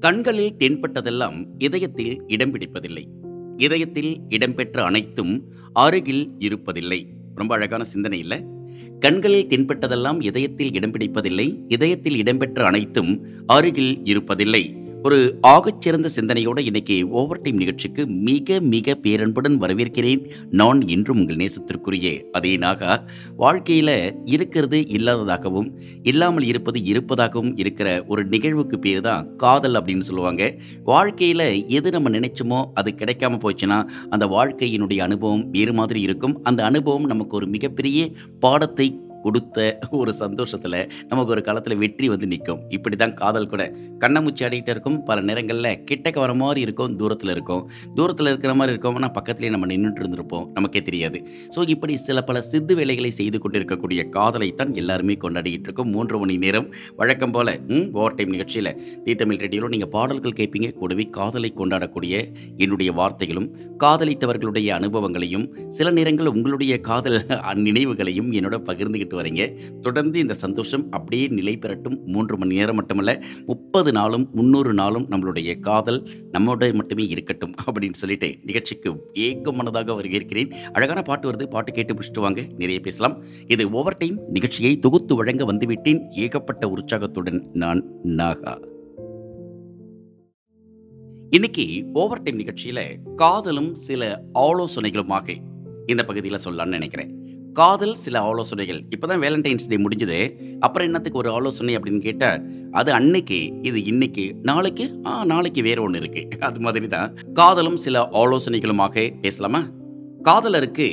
கண்களில் தென்பட்டதெல்லாம் இதயத்தில் இடம் பிடிப்பதில்லை. இதயத்தில் இடம்பெற்ற அனைத்தும் அருகில் இருப்பதில்லை. ரொம்ப அழகான சிந்தனை இல்லை? கண்களில் தென்பட்டதெல்லாம் இதயத்தில் இடம் பிடிப்பதில்லை. இதயத்தில் இடம்பெற்ற அனைத்தும் அருகில் இருப்பதில்லை. ஒரு ஆகச்சிறந்த சிந்தனையோட இன்னைக்கு ஓவர் டைம் நிகழ்ச்சிக்கு மிக மிக பேரன்புடன் வரவேற்கிறேன். நான் இன்றும் உங்கள் நேசத்திற்குரிய அதே நாகா. வாழ்க்கையில் இருக்கிறது இல்லாததாகவும் இல்லாமல் இருப்பது இருப்பதாகவும் இருக்கிற ஒரு நிகழ்வுக்கு பேர் தான் காதல் அப்படின்னு சொல்லுவாங்க. வாழ்க்கையில் எது நம்ம நினைச்சோமோ அது கிடைக்காம போச்சுன்னா அந்த வாழ்க்கையினுடைய அனுபவம் வேறு மாதிரி இருக்கும். அந்த அனுபவம் நமக்கு ஒரு மிகப்பெரிய பாடத்தை கொடுத்த ஒரு சந்தோஷத்தில் நமக்கு ஒரு காலத்தில் வெற்றி வந்து நிற்கும். இப்படி தான் காதல் கூட கண்ணமூச்சி ஆடிக்கிட்டு இருக்கும். பல நேரங்களில் கிட்டக்க வர மாதிரி இருக்கும் தூரத்தில் இருக்கும். தூரத்தில் இருக்கிற மாதிரி இருக்கும். ஆனால் பக்கத்துலேயே நம்ம நின்றுட்டு இருந்திருப்போம். நமக்கே தெரியாது. ஸோ இப்படி சில பல சித்து வேலைகளை செய்து கொண்டிருக்கக்கூடிய காதலை தான் எல்லாருமே கொண்டாடிக்கிட்டு இருக்கோம். மூன்று மணி நேரம். வழக்கம் போல் ஓவர் டைம் நிகழ்ச்சியில் தீத்தமிழ் ரெடியோ நீங்கள் பாடல்கள் கேட்பீங்க. கூடவே காதலை கொண்டாடக்கூடிய என்னுடைய வார்த்தைகளும் காதலித்தவர்களுடைய அனுபவங்களையும் சில நேரங்களில் உங்களுடைய காதல் நினைவுகளையும் என்னோட போயிட்டு வரீங்க. தொடர்ந்து இந்த சந்தோஷம் அப்படியே நிலை பெறட்டும். மூன்று மணி நேரம் மட்டுமல்ல முப்பது நாளும் முந்நூறு நாளும் நம்மளுடைய காதல் நம்மளுடைய மட்டுமே இருக்கட்டும் அப்படின்னு சொல்லிட்டு நிகழ்ச்சிக்கு ஏக மனதாக வருகிறேன். அழகான பாட்டு வருது. பாட்டு கேட்டு முடிச்சுட்டு வாங்க. நிறைய பேசலாம். இது ஓவர் டைம் நிகழ்ச்சியை தொகுத்து வழங்க வந்துவிட்டேன். ஏகப்பட்ட உற்சாகத்துடன் நான் நாகா. இன்னைக்கு ஓவர் டைம் நிகழ்ச்சியில காதலும் சில ஆலோசனைகளுமாக இந்த பகுதியில் சொல்லலாம்னு நினைக்கிறேன். காதல் சில ஆலோசனைகள். இப்போதான் வேலண்டைன்ஸ் டே முடிஞ்சது. அப்புறம் என்னத்துக்கு ஒரு ஆலோசனை அப்படின்னு கேட்டால் அது அன்னைக்கு இது இன்னைக்கு நாளைக்கு ஆ நாளைக்கு வேற ஒன்று இருக்கு. அது மாதிரி தான் காதலும் சில ஆலோசனைகளுமாக பேசலாமா? காதலருக்கு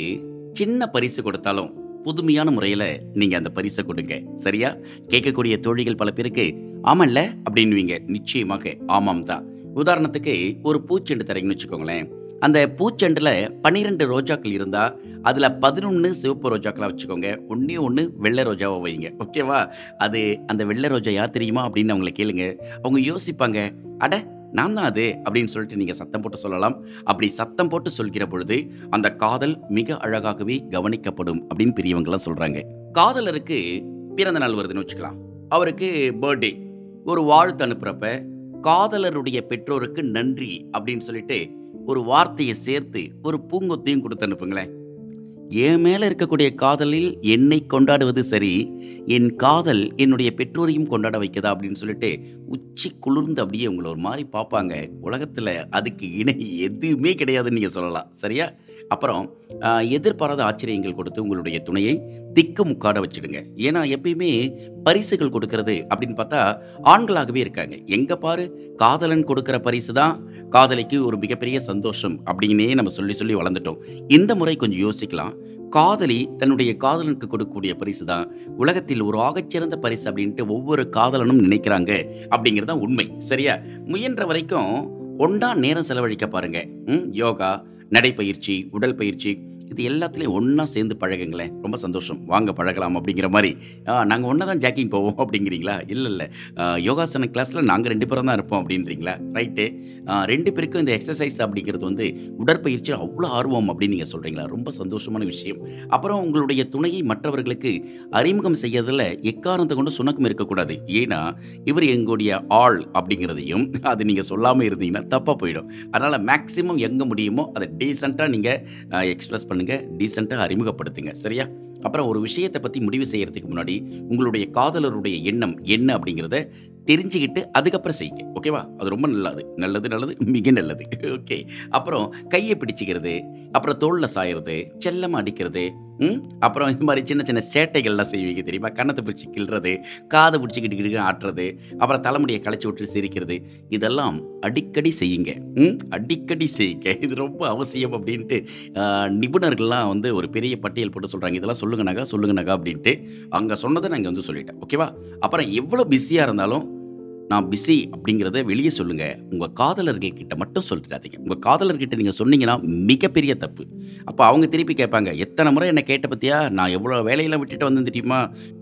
சின்ன பரிசு கொடுத்தாலும் புதுமையான முறையில் நீங்கள் அந்த பரிசை கொடுங்க. சரியா? கேட்கக்கூடிய தோழிகள் பல பேருக்கு ஆமல்ல? அப்படின்னுவீங்க. நிச்சயமாக ஆமாம் தான் உதாரணத்துக்கு ஒரு பூச்செண்டு தரீங்கன்னு வச்சுக்கோங்களேன். அந்த பூச்செண்டில் பன்னிரெண்டு ரோஜாக்கள் இருந்தால் அதில் பதினொன்று சிவப்பு ரோஜாக்களாக வச்சுக்கோங்க. ஒன்றே ஒன்று வெள்ளை ரோஜாவை வைங்க. ஓகேவா அது அந்த வெள்ளை ரோஜா யார் தெரியுமா? அப்படின்னு அவங்கள கேளுங்க. அவங்க யோசிப்பாங்க அட நான் தான் அது. அப்படின்னு சொல்லிட்டு நீங்கள் சத்தம் போட்டு சொல்லலாம். அப்படி சத்தம் போட்டு சொல்கிற பொழுது அந்த காதல் மிக அழகாகவே கவனிக்கப்படும் அப்படின்னு பெரியவங்களாம் சொல்கிறாங்க காதலருக்கு பிறந்த நாள் வருதுன்னு வச்சுக்கலாம். அவருக்கு பர்த்டே ஒரு வாழ்த்து அனுப்புகிறப்ப காதலருடைய பெற்றோருக்கு நன்றி அப்படின்னு சொல்லிட்டு ஒரு வார்த்தையை சேர்த்து ஒரு பூங்கொத்தையும் கொடுத்து அனுப்புங்களேன். என் மேலே இருக்கக்கூடிய காதலில் என்னை கொண்டாடுவது சரி என் காதல் என்னுடைய பெற்றோரையும் கொண்டாட வைக்கதா அப்படின்னு சொல்லிட்டு உச்சி குளிர்ந்து அப்படியே உங்களை ஒரு மாதிரி பார்ப்பாங்க. உலகத்தில் அதுக்கு இணை எதுவுமே கிடையாதுன்னு நீங்கள் சொல்லலாம். சரியா? அப்புறம் எதிர்பாராத ஆச்சரியங்கள் கொடுத்து உங்களுடைய துணையை திக்கு முக்காட வச்சுடுங்க. ஏன்னா எப்பயுமே பரிசுகள் கொடுக்கறது அப்படின்னு பார்த்தா ஆண்களாகவே இருக்காங்க. எங்கே பாரு காதலன் கொடுக்குற பரிசு தான் காதலிக்கு ஒரு மிகப்பெரிய சந்தோஷம் அப்படின்னே நம்ம சொல்லி சொல்லி வளர்ந்துட்டோம். இந்த முறை கொஞ்சம் யோசிக்கலாம். காதலி தன்னுடைய காதலனுக்கு கொடுக்கக்கூடிய பரிசு தான் உலகத்தில் ஒரு ஆகச்சிறந்த பரிசு அப்படின்ட்டு ஒவ்வொரு காதலனும் நினைக்கிறாங்க அப்படிங்கிறது தான் உண்மை. சரியா? முயன்ற வரைக்கும் ஒன்றா நேரம் செலவழிக்க பாருங்க. ம், யோகா நடைப்பயிற்சி உடல் பயிற்சி இது எல்லாத்துலேயும் ஒன்றா சேர்ந்து பழகுங்களேன். ரொம்ப சந்தோஷம். வாங்க பழகலாம் அப்படிங்கிற மாதிரி. நாங்கள் ஒன்றா தான் ஜாக்கிங் போவோம் அப்படிங்கிறீங்களா? இல்லை இல்லை. யோகாசன கிளாஸில் நாங்கள் ரெண்டு பேரும் தான் இருப்போம் அப்படின்றீங்களா? ரைட்டு ரெண்டு பேருக்கும் இந்த எக்ஸசைஸ் அப்படிங்கிறது வந்து உடற்பயிற்சியில் அவ்வளோ ஆர்வம் அப்படின்னு நீங்கள் சொல்கிறீங்களா ரொம்ப சந்தோஷமான விஷயம். அப்புறம் உங்களுடைய துணையை மற்றவர்களுக்கு அறிமுகம் செய்யறதில் எக்காரணத்தை கொண்டு சுணக்கம் இருக்கக்கூடாது. ஏன்னா இவர் எங்களுடைய ஆள் அப்படிங்கிறதையும் அது நீங்கள் சொல்லாமல் இருந்தீங்கன்னா தப்பாக போயிடும். அதனால் மேக்ஸிமம் எங்கே முடியுமோ அதை டீசெண்டாக நீங்கள் எக்ஸ்பிரஸ் பண்ணுங்கள் டீசெண்டாக அறிமுகப்படுத்துங்க சரியா? அப்புறம் ஒரு விஷயத்தை பற்றி முடிவு செய்யறதுக்கு முன்னாடி உங்களுடைய காதலருடைய எண்ணம் என்ன அப்படிங்கிறத தெரிஞ்சுக்கிட்டு அதுக்கப்புறம் செய்யுங்க ஓகேவா அது ரொம்ப நல்லது நல்லது நல்லது மிக நல்லது ஓகே அப்புறம் கையை பிடிச்சிக்கிறது அப்புறம் தோளில் சாயிறது செல்லமாக அடிக்கிறது ம்? அப்புறம் இந்த மாதிரி சின்ன சின்ன சேட்டைகள்லாம் செய்வீங்க தெரியுமா? கன்னத்தை பிடிச்சி கிள்றது காதை பிடிச்சிக்கிட்டு கிட்டு ஆட்டுறது அப்புறம் தலைமுடியை களைச்சி விட்டு சிரிக்கிறது. இதெல்லாம் அடிக்கடி செய்யுங்க. ம்? அடிக்கடி செய்யுங்க. இது ரொம்ப அவசியம் அப்படின்ட்டு நிபுணர்கள்லாம் வந்து ஒரு பெரிய பட்டியல் போட்டு சொல்கிறாங்க இதெல்லாம் சொல்லுங்க நகா சொல்லுங்க நகா அப்படின்ட்டு. அங்கே சொன்னதை நாங்கள் வந்து சொல்லிட்டேன். ஓகேவா? அப்புறம் எவ்வளோ பிஸியாக இருந்தாலும் நான் பிஸி அப்படிங்கிறத வெளியே சொல்லுங்கள் உங்கள் காதலர்கள் கிட்ட மட்டும் சொல்லிடாதீங்க. உங்கள் காதலர்கிட்ட நீங்கள் சொன்னீங்கன்னா மிகப்பெரிய தப்பு. அப்போ அவங்க திருப்பி கேட்பாங்க எத்தனை முறை என்னை கேட்ட பற்றியா நான் எவ்வளோ வேலையெல்லாம் விட்டுட்டு வந்தேன் தெரியுமா?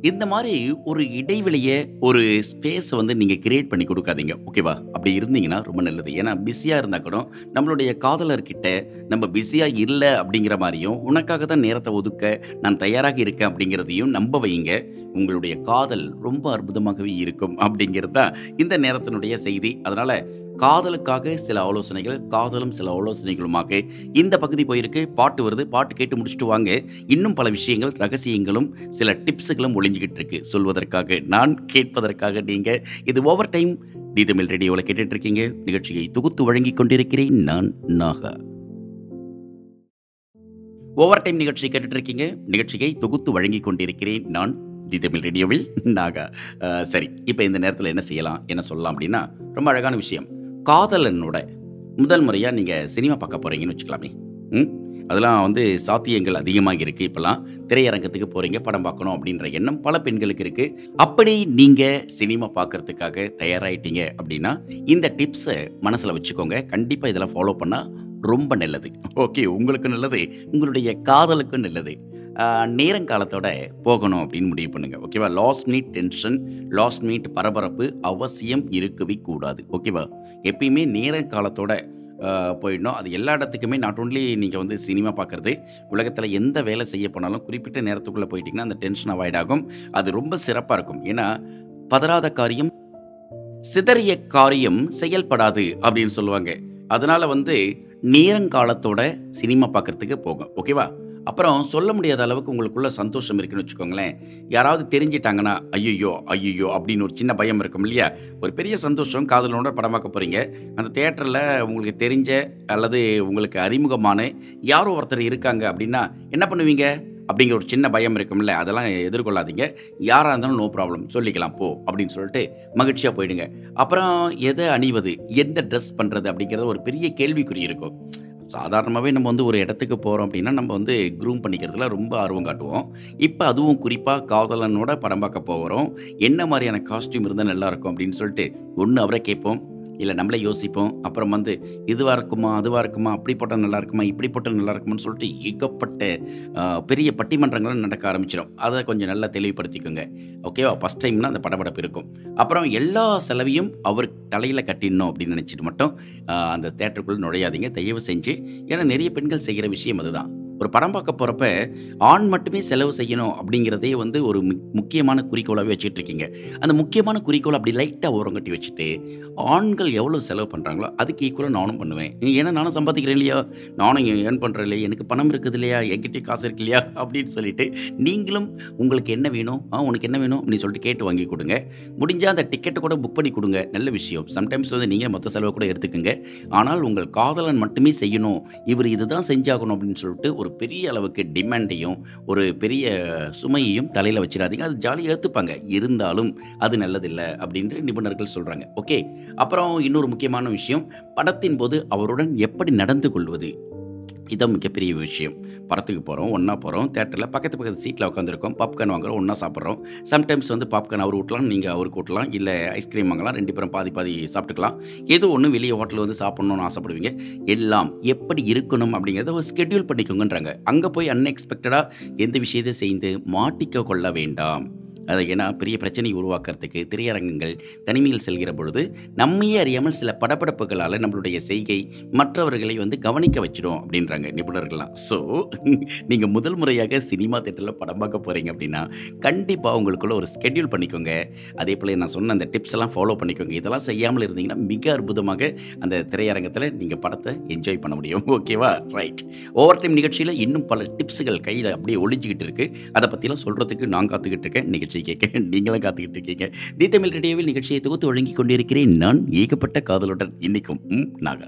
இந்த மாதிரி ஒரு இடைவெளியை ஒரு ஸ்பேஸை வந்து நீங்கள் கிரியேட் பண்ணி கொடுக்காதீங்க. ஓகேவா அப்படி இருந்தீங்கன்னா ரொம்ப நல்லது. ஏன்னா பிஸியாக இருந்தால் கூட நம்மளுடைய காதலர்கிட்ட நம்ம பிஸியாக இல்லை அப்படிங்கிற மாதிரியும் உனக்காக தான் நேரத்தை ஒதுக்க நான் தயாராக இருக்கேன் அப்படிங்கிறதையும் நம்ப வைங்க. உங்களுடைய காதல் ரொம்ப அற்புதமாகவே இருக்கும் அப்படிங்கிறது தான் இந்த நேரத்தினுடைய செய்தி. அதனால் காதலுக்காக சில ஆலோசனைகள் காதலும் சில ஆலோசனைகளுமாக இந்த பகுதி போயிருக்கு. பாட்டு வருது பாட்டு கேட்டு முடிச்சுட்டு வாங்க. இன்னும் பல விஷயங்கள் ரகசியங்களும் சில டிப்ஸுகளும் ஒளிஞ்சிக்கிட்டு இருக்கு. சொல்வதற்காக நான் கேட்பதற்காக நீங்கள் இது ஓவர் டைம் தி தமிழ் ரேடியோவில் கேட்டுட்டு இருக்கீங்க. நிகழ்ச்சியை தொகுத்து வழங்கி கொண்டிருக்கிறேன் நான் நாகா. ஓவர் டைம் நிகழ்ச்சி கேட்டுட்டு இருக்கீங்க. நிகழ்ச்சியை தொகுத்து வழங்கி கொண்டிருக்கிறேன் நான் தி தமிழ் ரேடியோவில் நாகா சரி இப்போ இந்த நேரத்தில் என்ன செய்யலாம் என்ன சொல்லலாம் அப்படின்னா ரொம்ப அழகான விஷயம். காதலனோட முதல் முறையாக நீங்கள் சினிமா பார்க்க போகிறீங்கன்னு வச்சுக்கலாமே. ம்? அதெல்லாம் வந்து சாத்தியங்கள் அதிகமாக இருக்குது இப்போல்லாம். திரையரங்கத்துக்கு போகிறீங்க படம் பார்க்கணும் அப்படின்ற எண்ணம் பல பெண்களுக்கு இருக்குது அப்படி நீங்கள் சினிமா பார்க்கறதுக்காக தயாராகிட்டீங்க அப்படின்னா இந்த டிப்ஸை மனசில் வச்சுக்கோங்க. கண்டிப்பாக இதெல்லாம் ஃபாலோ பண்ணால் ரொம்ப நல்லது. ஓகே உங்களுக்கு நல்லது உங்களுடைய காதலுக்கும் நல்லது. நேரங்காலத்தோட போகணும் அப்படின்னு முடிவு பண்ணுங்க. ஓகேவா? Last meet tension last meet பரபரப்பு அவசியம் இருக்கவே கூடாது. ஓகேவா? எப்பயுமே நேரங்காலத்தோட போயிடணும். அது எல்லா இடத்துக்குமே நாட் ஓன்லி நீங்கள் வந்து சினிமா பார்க்குறது உலகத்தில் எந்த வேலை செய்ய போனாலும் குறிப்பிட்ட நேரத்துக்குள்ளே போயிட்டிங்கன்னா அந்த டென்ஷன் அவாய்ட் ஆகும். அது ரொம்ப சிறப்பாக இருக்கும். ஏன்னா பதறாத காரியம் சிதறிய காரியம் செயல்படாது அப்படின்னு சொல்லுவாங்க. அதனால் வந்து நேரங்காலத்தோட சினிமா பார்க்குறதுக்கு போகும் ஓகேவா? அப்புறம் சொல்ல முடியாத அளவுக்கு உங்களுக்குள்ள சந்தோஷம் இருக்குன்னு வச்சுக்கோங்களேன். யாராவது தெரிஞ்சிட்டாங்கன்னா ஐயோ ஐயோ அப்படின்னு ஒரு சின்ன பயம் இருக்கும் இல்லையா? ஒரு பெரிய சந்தோஷம் காதலோட படமாக்க போகிறீங்க அந்த தேட்டரில் உங்களுக்கு தெரிஞ்ச அல்லது உங்களுக்கு அறிமுகமான யாரோ ஒருத்தர் இருக்காங்க அப்படின்னா என்ன பண்ணுவீங்க? அப்படிங்கிற ஒரு சின்ன பயம் இருக்கும்ல அதெல்லாம் எதிர்கொள்ளாதீங்க. யாராக இருந்தாலும் நோ ப்ராப்ளம் சொல்லிக்கலாம் போ அப்படின்னு சொல்லிட்டு மகிழ்ச்சியாக போயிடுங்க. அப்புறம் எதை அணிவது? எந்த ட்ரெஸ் பண்ணுறது அப்படிங்கிறது ஒரு பெரிய கேள்விக்குறி இருக்கும். சாதாரணமாகவே நம்ம வந்து ஒரு இடத்துக்கு போகிறோம் அப்படின்னா நம்ம வந்து க்ரூம் பண்ணிக்கிறதுல ரொம்ப ஆர்வம் காட்டுவோம். இப்போ அதுவும் குறிப்பாக காதலனோட படம் பார்க்க போகிறோம் என்ன மாதிரியான காஸ்டியூம் இருந்தால் நல்லாயிருக்கும் அப்படின்னு சொல்லிட்டு ஒன்று அவரை கேட்போம். இல்லை நம்மளே யோசிப்போம். அப்புறம் வந்து இதுவாக இருக்குமா அதுவாக இருக்குமா அப்படி போட்டால் நல்லா இருக்குமா இப்படி போட்டால் நல்லா இருக்குமான்னு சொல்லிட்டு ஏகப்பட்ட பெரிய பட்டிமன்றங்களும் நடக்க ஆரம்பிச்சிடும். அதை கொஞ்சம் நல்லா தெளிவுபடுத்திக்கோங்க. ஓகேவா? ஃபஸ்ட் டைம்னா அந்த படபடப்பு இருக்கும். அப்புறம் எல்லா செலவையும் அவர் தலையில் கட்டிடணும் அப்படின்னு நினச்சிட்டு மட்டும் அந்த தேட்டருக்குள்ளே நுழையாதீங்க. தயவு செஞ்சு. ஏன்னா நிறைய பெண்கள் செய்கிற விஷயம் அதுதான். ஒரு படம் பார்க்க போகிறப்ப ஆண் மட்டுமே செலவு செய்யணும் அப்படிங்கிறதே வந்து ஒரு முக்கியமான குறிக்கோளாகவே வச்சுட்டு இருக்கீங்க. அந்த முக்கியமான குறிக்கோள் அப்படி லைட்டாக ஓரங்கட்டி வச்சுட்டு ஆண்கள் எவ்வளோ செலவு பண்ணுறாங்களோ அதுக்கு ஈக்குவலாக நானும் பண்ணுவேன். ஏன்னா நானும் சம்பாதிக்கிறேன் இல்லையா? நானும் ஏர்ன் பண்ணுறேன் இல்லையா? எனக்கு பணம் இருக்குது இல்லையா? என்கிட்ட காசு இருக்கு இல்லையா? அப்படின்னு சொல்லிட்டு நீங்களும் உங்களுக்கு என்ன வேணும்? ஆ உனக்கு என்ன வேணும்? அப்படின்னு சொல்லிட்டு கேட்டு வாங்கி கொடுங்க. முடிஞ்சால் அந்த டிக்கெட்டை கூட புக் பண்ணி கொடுங்க. நல்ல விஷயம். சம்டைம்ஸ் வந்து நீங்கள் மொத்த செலவை கூட எடுத்துக்கோங்க. ஆனால் உங்கள் காதலன் மட்டுமே செய்யணும். இவர் இதுதான் செஞ்சாகணும் அப்படின்னு சொல்லிட்டு ஒரு பெரிய அளவுக்கு டிமாண்டையும் ஒரு பெரிய சுமையையும் தலையில் வச்சிடாதீங்க. அது ஜாலியாக எடுத்துப்பாங்க இருந்தாலும் அது நல்லதில்லை அப்படின்ட்டு நிபுணர்கள் சொல்கிறாங்க ஓகே அப்புறம் இன்னொரு முக்கியமான விஷயம். படத்தின் போது அவருடன் எப்படி நடந்து கொள்வது? இதான் மிகப்பெரிய விஷயம். படத்துக்கு போகிறோம் ஒன்றா போகிறோம் தேட்டரில் பக்கத்து பக்கத்து சீட்டில் உட்காந்துருக்கோம் பாப்கார்ன் வாங்குறோம் ஒன்றா சாப்பிட்றோம். சம்டைம்ஸ் வந்து பாப்கார்ன் அவர் ஊட்டலாம் நீங்கள் அவருக்கு ஊட்டலாம் இல்லை ஐஸ்கிரீம் வாங்கலாம் ரெண்டு பேரும் பாதி பாதி சாப்பிட்டுக்கலாம். ஏதோ ஒன்று வெளியே ஹோட்டலில் வந்து சாப்பிட்ணுன்னு ஆசைப்படுவீங்க. எல்லாம் எப்படி இருக்கணும் அப்படிங்கிறத ஒரு ஸ்கெட்யூல் பண்ணிக்கோங்கன்றாங்க. அங்கே போய் அன்எக்ஸ்பெக்டடாக எந்த விஷயத்தை செய்து மாட்டிக்க கொள்ள வேண்டாம். அது ஏன்னா பெரிய பிரச்சனையை உருவாக்குறதுக்கு திரையரங்கங்கள் தனிமையில் செல்கிற பொழுது நம்மையே அறியாமல் சில படப்படப்புகளால் நம்மளுடைய செய்கை மற்றவர்களை வந்து கவனிக்க வச்சிடும் அப்படின்றாங்க நிபுணர்கள்லாம். ஸோ நீங்கள் முதல் முறையாக சினிமா தேட்டரில் படம் பார்க்க போகிறீங்க அப்படின்னா கண்டிப்பாக உங்களுக்குள்ள ஒரு ஸ்கெட்யூல் பண்ணிக்கோங்க. அதே போல் நான் சொன்ன அந்த டிப்ஸ் எல்லாம் ஃபாலோ பண்ணிக்கோங்க. இதெல்லாம் செய்யாமல் இருந்தீங்கன்னா மிக அற்புதமாக அந்த திரையரங்கத்தில் நீங்கள் படத்தை என்ஜாய் பண்ண முடியும். ஓகேவா ரைட் ஓவர் டைம் நிகழ்ச்சியில் இன்னும் பல டிப்ஸுகள் கையில் அப்படியே ஒழிஞ்சிக்கிட்டு இருக்குது அதை பற்றிலாம் சொல்கிறதுக்கு நான் காத்துக்கிட்டு இருக்கேன். நிகழ்ச்சி கேட்க நீங்களும் காத்துக்கிட்டு இருக்கீங்க. தி தமிழ் ரேடியோவில் நிகழ்ச்சியை தொகுத்து வழங்கி கொண்டிருக்கிறேன் நான் ஏகப்பட்ட காதலுடன் இன்னைக்கும் நாகா.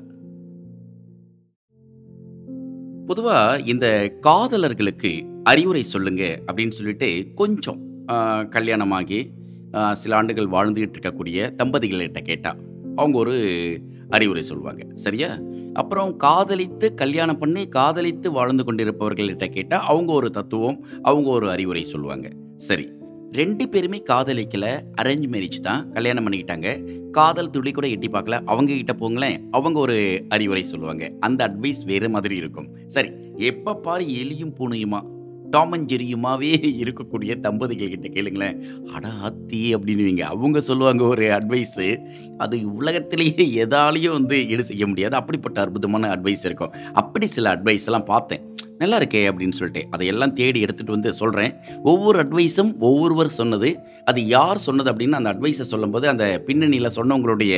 பொதுவாக இந்த காதலர்களுக்கு அறிவுரை சொல்லுங்க அப்படின்னு சொல்லிட்டு கொஞ்சம் கல்யாணமாகி சில ஆண்டுகள் வாழ்ந்துகிட்டு இருக்கக்கூடிய தம்பதிகள்கிட்ட கேட்டால் அவங்க ஒரு அறிவுரை சொல்லுவாங்க சரியா? அப்புறம் காதலித்து கல்யாணம் பண்ணி காதலித்து வாழ்ந்து கொண்டிருப்பவர்கள்கிட்ட கேட்டால் அவங்க ஒரு தத்துவம் அவங்க ஒரு அறிவுரை சொல்லுவாங்க சரி. ரெண்டு பேருமே காதலிக்கல அரேஞ்ச் மேரேஜ் தான் கல்யாணம் பண்ணிக்கிட்டாங்க. காதல் துளி கூட எட்டி பார்க்கல. அவங்க கிட்ட போங்களேன். அவங்க ஒரு அறிவுரை சொல்லுவாங்க. அந்த அட்வைஸ் வேறு மாதிரி இருக்கும். சரி எப்போ பாரு எலியும் பூனையுமா? டாமஞ்செரியுமாவே இருக்கக்கூடிய தம்பதிகள் கிட்ட கேளுங்களேன். அடா அத்தி அப்படின்னுவீங்க. அவங்க சொல்லுவாங்க ஒரு அட்வைஸு அது உலகத்திலேயே எதாலையும் வந்து ஈடு செய்ய முடியாது. அப்படிப்பட்ட அற்புதமான அட்வைஸ் இருக்கும். அப்படி சில அட்வைஸ் எல்லாம் பார்த்தேன். நல்லா இருக்கே அப்படின்னு சொல்லிட்டு அதையெல்லாம் தேடி எடுத்துகிட்டு வந்து சொல்கிறேன் ஒவ்வொரு அட்வைஸும் ஒவ்வொருவர் சொன்னது. அது யார் சொன்னது அப்படின்னு அந்த அட்வைஸை சொல்லும்போது அந்த பின்னணியில் சொன்னவங்களுடைய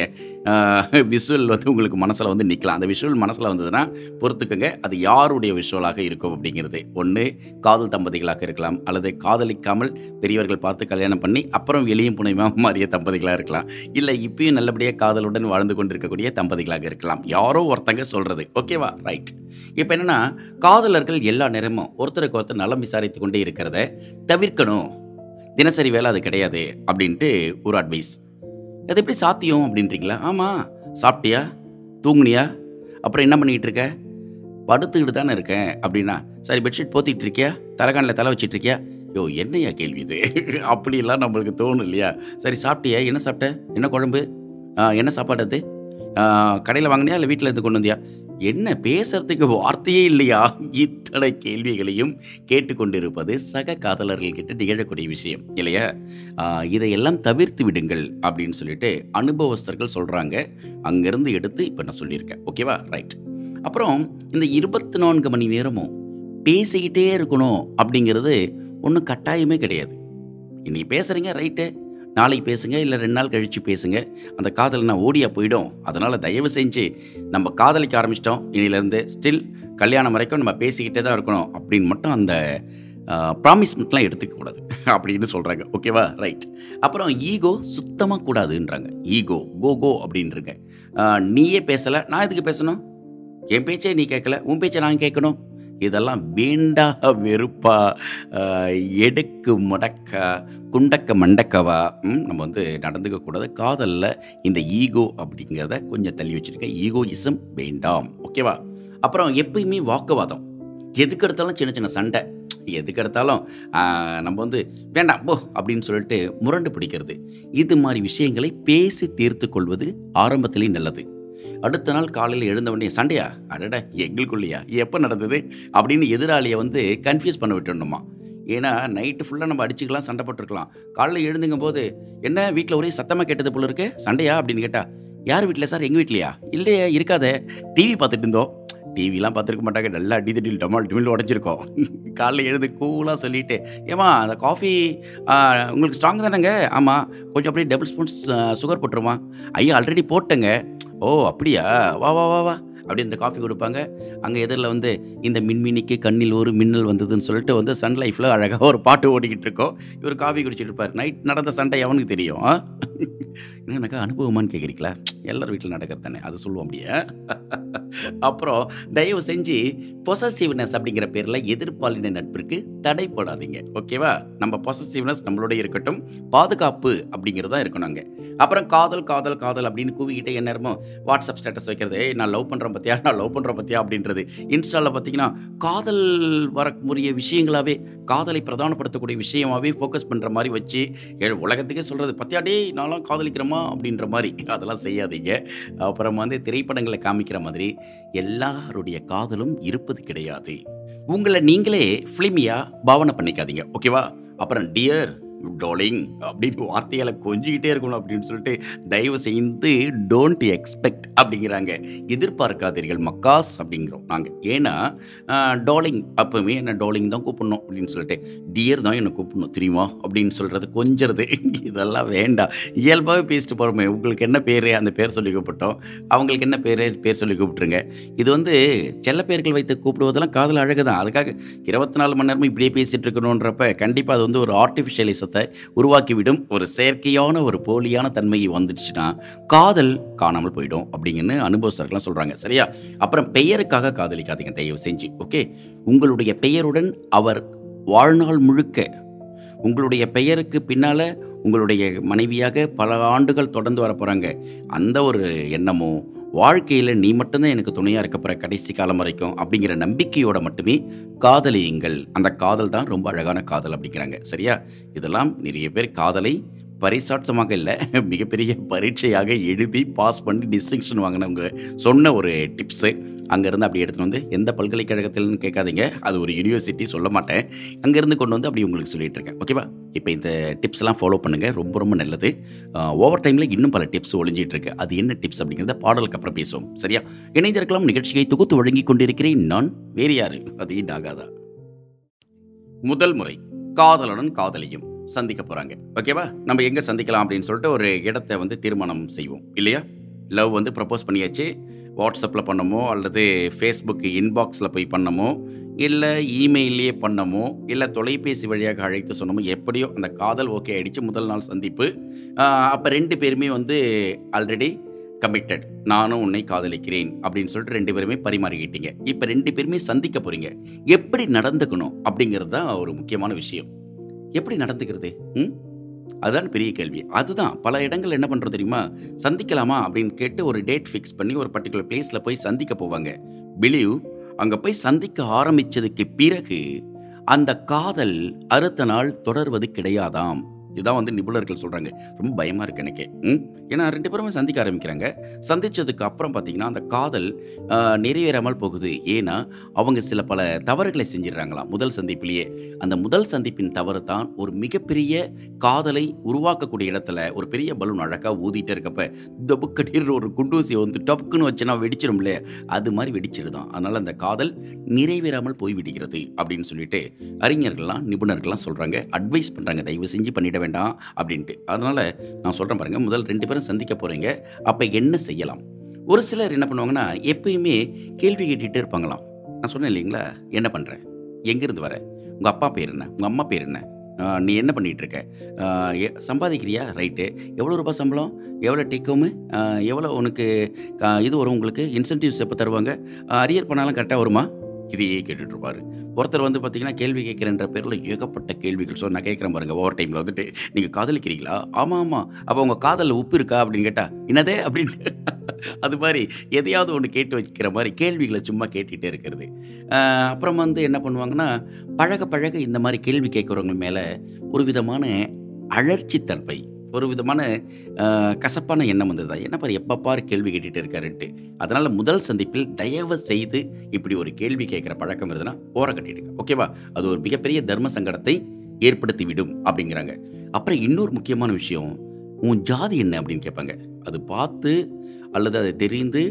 விஷுவல் வந்து உங்களுக்கு மனசில் வந்து நிற்கலாம் அந்த விஷுவல் மனசில் வந்ததுன்னா பொறுத்துக்கோங்க அது யாருடைய விஷுவலாக இருக்கும் அப்படிங்கிறது. ஒன்று காதல் தம்பதிகளாக இருக்கலாம் அல்லது காதலிக்காமல் பெரியவர்கள் பார்த்து கல்யாணம் பண்ணி அப்புறம் வெளியும் புனையமாக மாறிய தம்பதிகளாக இருக்கலாம். இல்லை இப்பயும் நல்லபடியாக காதலுடன் வாழ்ந்து கொண்டிருக்கக்கூடிய தம்பதிகளாக இருக்கலாம். யாரோ ஒருத்தங்க சொல்கிறது ஓகேவா? ரைட் இப்போ என்னென்னா காதலர் காதலர்கள் எல்லா நேரமும் ஒருத்தருக்கு ஒருத்தர் நலம் விசாரித்து கொண்டே இருக்கிறத தவிர்க்கணும். தினசரி வேலை அது கிடையாது அப்படின்ட்டு ஒரு அட்வைஸ் அது எப்படி சாத்தியம் அப்படின்றீங்களா? ஆமாம் சாப்பிட்டியா? தூங்குனியா? அப்புறம் என்ன பண்ணிக்கிட்டு இருக்க? படுத்துக்கிட்டு தானே இருக்கேன் அப்படின்னா சரி பெட்ஷீட் போத்திட்டு இருக்கியா? தலைகாணில் தலை வச்சுட்டு இருக்கியா? யோ என்னையா கேள்வி இது? அப்படிலாம் நம்மளுக்கு தோணும் இல்லையா? சரி சாப்பிட்டியா? என்ன சாப்பிட்ட? என்ன குழம்பு? என்ன சாப்பாடு அது? கடையில் வாங்கினியா? இல்லை வீட்டில் இருந்து கொண்டு வந்தியா? என்ன பேசுறதுக்கு வார்த்தையே இல்லையா? இத்தனை கேள்விகளையும் கேட்டுக்கொண்டிருப்பது சக காதலர்கள்கிட்ட நிகழக்கூடிய விஷயம் இல்லையா? இதையெல்லாம் தவிர்த்து விடுங்கள் அப்படின்னு சொல்லிட்டு அனுபவஸ்தர்கள் சொல்கிறாங்க அங்கேருந்து எடுத்து இப்போ நான் சொல்லியிருக்கேன். ஓகேவா ரைட் அப்புறம் இந்த இருபத்தி நான்கு மணி நேரமும் பேசிக்கிட்டே இருக்கணும் அப்படிங்கிறது ஒன்றும் கட்டாயமே கிடையாது. இன்னைக்கு பேசுகிறீங்க ரைட்டு நாளைக்கு பேசுங்க இல்லை ரெண்டு நாள் கழித்து பேசுங்க. அந்த காதல் நான் ஓடியா போயிடும்? அதனால் தயவு செஞ்சு நம்ம காதலிக்க ஆரம்பிச்சிட்டோம். இனியிலேருந்து ஸ்டில் கல்யாணம் வரைக்கும் நம்ம பேசிக்கிட்டே தான் இருக்கணும் அப்படின்னு மட்டும் அந்த ப்ராமிஸ்மெண்ட்லாம் எடுத்துக்கக்கூடாது அப்படின்னு சொல்கிறாங்க ஓகேவா ரைட் அப்புறம் ஈகோ சுத்தமாக கூடாதுன்றாங்க. ஈகோ கோ கோ அப்படின்றங்க. நீயே பேசலை. நான் எதுக்கு பேசணும்? என் பேச்சே நீ கேட்கல. உன் பேச்சை நான் கேட்கணும். இதெல்லாம் வேண்டா வெறுப்பா எடுக்கு முடக்கா குண்டக்க மண்டக்கவா ம், நம்ம வந்து நடந்துக்க கூடாது. காதலில் இந்த ஈகோ அப்படிங்கிறத கொஞ்சம் தள்ளி வச்சுருக்கேன் ஈகோயிசம் வேண்டாம். ஓகேவா? அப்புறம் எப்பயுமே வாக்குவாதம். எதுக்கு எடுத்தாலும் சின்ன சின்ன சண்டை. எதுக்கு எடுத்தாலும் நம்ம வந்து வேண்டாம் போ அப்படின்னு சொல்லிட்டு முரண்டு பிடிக்கிறது. இது மாதிரி விஷயங்களை பேசி தீர்த்து கொள்வது ஆரம்பத்திலேயே நல்லது. அடுத்த நாள் காலையில் எழுந்த உடனே சண்டையா? அடடா எங்களுக்குள்ளேயா? எப்போ நடந்தது? அப்படின்னு எதிராளியை வந்து கன்ஃபியூஸ் பண்ண விட்டுணுமா ஏன்னா நைட்டு ஃபுல்லாக நம்ம அடிச்சுக்கலாம் சண்டை போட்டிருக்கலாம். காலையில் எழுந்துங்கும் போது என்ன வீட்டில் ஒரே சத்தமாக கேட்டது போல இருக்கு? சண்டையா? அப்படின்னு கேட்டா யார் வீட்டில் சார்? எங்கள் வீட்லையா? இல்லையா இருக்காதே. டிவி பார்த்துட்டு இருந்தோம். டிவிலாம் பார்த்துருக்க மாட்டாங்க. நல்லா அடி தட்டில் டமால் டிமில் உடஞ்சிருக்கோம். காலைல எழுந்து கூலாக சொல்லிட்டு ஏமா அந்த காஃபி உங்களுக்கு ஸ்ட்ராங் தானேங்க? ஆமாம் கொஞ்சம் அப்படியே டபுள் ஸ்பூன்ஸ் சுகர் போட்டுருமா ஐயா ஆல்ரெடி போட்டேங்க. ஓ அப்படியா? வா வா வா வா. அப்படி இந்த காஃபி கொடுப்பாங்க. அங்கே எதிரில் வந்து இந்த மின்மினிக்கு கண்ணில் ஒரு மின்னல் வந்ததுன்னு சொல்லிட்டு வந்து சன் லைஃப்பில் அழகாக ஒரு பாட்டு ஓடிக்கிட்டு இருக்கோம். இவர் காஃபி குடிச்சிட்டு இருப்பார். நைட் நடந்த சண்டை எவனுக்கு தெரியும். எனக்கு என்னக்கா அனுபவமான்னு கேட்குறீங்களா எல்லார் வீட்டில் நடக்கிறது தானே அது சொல்லுவோம் அப்படியே. அப்புறம் தயவு செஞ்சு பொசசிவ்னஸ் அப்படிங்கிற பேரில் எதிர்பாலின நட்பிற்கு தடை போடாதீங்க ஓகேவா? நம்ம பொசசிவ்னஸ் நம்மளோட இருக்கட்டும். பாதுகாப்பு அப்படிங்கிறதா இருக்கணும் அங்கே. அப்புறம் காதல் காதல் காதல் அப்படின்னு கூவிக்கிட்டே என்ன நேரமும் வாட்ஸ்அப் ஸ்டேட்டஸ் வைக்கிறது நான் லவ் பண்ணுறேன் பார்த்தியா நான் லவ் பண்ணுறேன் பத்தியா அப்படின்றது. இன்ஸ்டாவில் பார்த்தீங்கன்னா காதல் வரக்கூடிய விஷயங்களாகவே காதலை பிரதானப்படுத்தக்கூடிய விஷயமாகவே ஃபோக்கஸ் பண்ணுற மாதிரி வச்சு உலகத்துக்கே சொல்கிறது பார்த்தியா டே நான்லாம் காதலிக்கிறோமா அப்படின்ற மாதிரி. அதெல்லாம் செய்யாதீங்க. அப்புறம் வந்து திரைப்படங்களை காமிக்கிற மாதிரி எல்லாருடைய காதலும் இருப்பது கிடையாது. உங்களை நீங்களே ஃபிலிமியாக பாவனை பண்ணிக்காதீங்க ஓகேவா அப்புறம் டியர் டோலிங் அப்படின்னு வார்த்தையால் கொஞ்சிக்கிட்டே இருக்கணும் அப்படின்னு சொல்லிட்டு தயவு செய்து டோன்ட் எக்ஸ்பெக்ட் அப்படிங்கிறாங்க. எதிர்பார்க்காதீர்கள் மக்காஸ் அப்படிங்கிறோம் நாங்கள் ஏன்னா டோலிங் அப்போவுமே என்ன டோலிங் தான் கூப்பிடணும் அப்படின்னு சொல்லிட்டு டியர் தான் என்னை கூப்பிடணும் தெரியுமா? அப்படின்னு சொல்கிறது கொஞ்சிறது. இதெல்லாம் வேண்டாம். இயல்பாகவே பேசிட்டு போகிறோமே உங்களுக்கு என்ன பேர்? அந்த பேர் சொல்லி கூப்பிட்டோம். அவங்களுக்கு என்ன பேர்? பேர் சொல்லி கூப்பிட்ருங்க இது வந்து செல்ல பேர்கள் வைத்து கூப்பிடுவதெல்லாம் காதல் அழகு தான் அதுக்காக இருபத்தி நாலு மணி நேரமும் இப்படியே பேசிகிட்டு இருக்கணுன்றப்ப கண்டிப்பாக அது வந்து ஒரு ஆர்டிஃபிஷியலிசத்தை உருவாக்கிவிடும் ஒரு செயற்கையான ஒரு போலியான தன்மை வந்துடுச்சுன்னா காதல் காணாமல் போயிடும் அப்படிங்கன்னு அனுபவஸ்தர்கள்லாம் சொல்கிறாங்க சரியா? அப்புறம் பெயருக்காக காதலிக்காதீங்க தயவு செஞ்சு. ஓகே? உங்களுடைய பெயருடன் அவர் வாழ்நாள் முழுக்க உங்களுடைய பெயருக்கு பின்னால் உங்களுடைய மனைவியாக பல ஆண்டுகள் தொடர்ந்து வர போகிறாங்க அந்த ஒரு எண்ணமோ வாழ்க்கையில் நீ மட்டும்தான் எனக்கு துணையாக இருக்க போகிற கடைசி காலம் வரைக்கும் அப்படிங்கிற நம்பிக்கையோட மட்டுமே காதலியுங்கள். அந்த காதல் தான் ரொம்ப அழகான காதல் அப்படிங்கிறாங்க. சரியா? இதெல்லாம் நிறைய பேர் காதலை பரிசாட்சமாக இல்லை மிகப்பெரிய பரீட்சையாக எழுதி பாஸ் பண்ணி டிஸ்டிங்ஷன் வாங்கினவங்க சொன்ன ஒரு டிப்ஸு. அங்கேருந்து அப்படியே எடுத்துகிட்டு வந்து எந்த பல்கலைக்கழகத்தில்னு கேட்காதீங்க. அது ஒரு யுனிவர்சிட்டி சொல்ல மாட்டேன். அங்கேருந்து கொண்டு வந்து அப்படியே உங்களுக்கு சொல்லிகிட்டு இருக்கேன். ஓகேவா? இப்போ இந்த டிப்ஸ்லாம் ஃபாலோ பண்ணுங்கள் ரொம்ப ரொம்ப நல்லது. ஓவர் டைமில் இன்னும் பல டிப்ஸ் ஒளிஞ்சிகிட்டுருக்கு அது என்ன டிப்ஸ் அப்படிங்கிறத பாடலுக்கு அப்புறம் பேசுவோம். சரியா? இணைந்திருக்கலாம் நிகழ்ச்சியை தொகுத்து வழங்கி கொண்டிருக்கிறேன் நான். வேறு யாரு? அதையும் நாகாதா. முதல் முறை காதலனும் காதலியும் சந்திக்க போகிறாங்க ஓகேவா? நம்ம எங்கே சந்திக்கலாம் அப்படின்னு சொல்லிட்டு ஒரு இடத்த வந்து தீர்மானம் செய்வோம். இல்லையா? லவ் வந்து ப்ரப்போஸ் பண்ணியாச்சு. வாட்ஸ்அப்பில் பண்ணமோ அல்லது ஃபேஸ்புக்கு இன்பாக்ஸில் போய் பண்ணமோ, இல்லை இமெயிலே பண்ணமோ, இல்லை தொலைபேசி வழியாக அழைத்து சொன்னமோ, எப்படியோ அந்த காதல் ஓகே ஆகிடுச்சு முதல் நாள் சந்திப்பு. அப்போ ரெண்டு பேருமே வந்து ஆல்ரெடி கமிட்டட். நானும் உன்னை காதலிக்கிறேன் அப்படின்னு சொல்லிட்டு ரெண்டு பேருமே பரிமாறிக்கிட்டீங்க. இப்போ ரெண்டு பேருமே சந்திக்க போகிறீங்க எப்படி நடந்துக்கணும் அப்படிங்கிறது தான் ஒரு முக்கியமான விஷயம். எப்படி நடந்துக்கிறது? ம். அதுதான் பெரிய கேள்வி. அதுதான் பல இடங்கள்ல என்ன பண்றோம் தெரியுமா? சந்திக்கலாமா அப்படின்னு கேட்டு ஒரு டேட் ஃபிக்ஸ் பண்ணி ஒரு பர்ட்டிகுலர் பிளேஸ்ல போய் சந்திக்க போவாங்க. பிலீவ் அங்க போய் சந்திக்க ஆரம்பிச்சதுக்கு பிறகு அந்த காதல் அடுத்த நாள் தொடர்வது கிடையாதாம். இதான் வந்து நிபுணர்கள் சொல்றாங்க. ரொம்ப பயமா இருக்கு எனக்கே. ம். ஏன்னா ரெண்டு பேருமே சந்திக்க ஆரம்பிக்கிறாங்க. சந்தித்ததுக்கு அப்புறம் பார்த்தீங்கன்னா, அந்த காதல் நிறைவேறாமல் போகுது. ஏன்னா, அவங்க சில பல தவறுகளை செஞ்சிடுறாங்களாம் முதல் சந்திப்பிலேயே. அந்த முதல் சந்திப்பின் தவறு தான் ஒரு மிகப்பெரிய காதலை உருவாக்கக்கூடிய இடத்துல ஒரு பெரிய பலூன் அழகாக ஊதிட்டே இருக்கப்ப, டொபுக்கடிர்னு ஒரு குண்டூசிய வந்து டப்புக்குன்னு வச்சோன்னா வெடிச்சிடும்ல இல்லையா? அது மாதிரி வெடிச்சிருதான் அதனால் அந்த காதல் நிறைவேறாமல் போய் விடுகிறது அப்படின்னு சொல்லிட்டு அறிஞர்கள்லாம், நிபுணர்கள்லாம் சொல்கிறாங்க அட்வைஸ் பண்ணுறாங்க தயவு செஞ்சு பண்ணிட வேண்டாம் அப்படின்ட்டு. அதனால் நான் சொல்கிறேன் பாருங்கள் முதல் ரெண்டு பேரும் சந்திக்க போறீங்க. அப்போ என்ன செய்யலாம்? ஒரு சிலர் என்ன பண்ணுவாங்கன்னா, எப்பயுமே கேள்வி கேட்டுகிட்டே இருப்பாங்களாம். நான் சொன்னேன் இல்லைங்களா? என்ன பண்ணுறேன் எங்கேருந்து வர? உங்க அப்பா பேர் என்ன? உங்க அம்மா பேர் என்ன? நீ என்ன பண்ணிட்டு இருக்க? சம்பாதிக்கிறியா? ரைட்டு. எவ்வளோ ரூபாய் சம்பளம்? எவ்வளோ டேக் எவ்வளோ உனக்கு இது வரும் உங்களுக்கு? இன்சென்டிவ்ஸ் எப்போ தருவாங்க? அரியர் பண்ணாலும் கரெக்டாக வருமா? இதையே கேட்டுட்டு ஒருத்தர் வந்து பார்த்தீங்கன்னா, கேள்வி கேட்குறேன்ற பேரில் ஏகப்பட்ட கேள்விகள். ஸோ நான் கேட்குறேன் பாருங்க ஓவர் டைம்ல வந்துட்டு, நீங்கள் காதலிக்கிறீங்களா? ஆமாம் ஆமாம் அப்போ உங்கள் காதலில் உப்பு இருக்கா? அப்படின்னு கேட்டால் என்னதே அப்படின்னு அது மாதிரி எதையாவது ஒன்று கேட்டு வைக்கிற மாதிரி கேள்விகளை சும்மா கேட்டுகிட்டே இருக்கிறது. அப்புறம் வந்து என்ன பண்ணுவாங்கன்னா, பழக பழக இந்த மாதிரி கேள்வி கேட்குறவங்க மேலே ஒரு விதமான அழற்சி தன்மை, ஒரு விதமான கசப்பான எண்ணம் வந்துருதாம். என்ன பாரு எப்போ பாரு கேள்வி கேட்டுகிட்டு இருக்காருன்ட்டு. அதனால் முதல் சந்திப்பில் தயவு செய்து இப்படி ஒரு கேள்வி கேட்குற பழக்கம் இருந்ததுன்னா, ஓர கட்டிடுங்க. ஓகேவா? அது ஒரு மிகப்பெரிய தர்ம சங்கடத்தை ஏற்படுத்திவிடும் அப்படிங்கிறாங்க. அப்புறம் இன்னொரு முக்கியமான விஷயம், உன் ஜாதி என்ன? அப்படின்னு கேட்பாங்க. அது பார்த்து அல்லது அதை தெரிந்து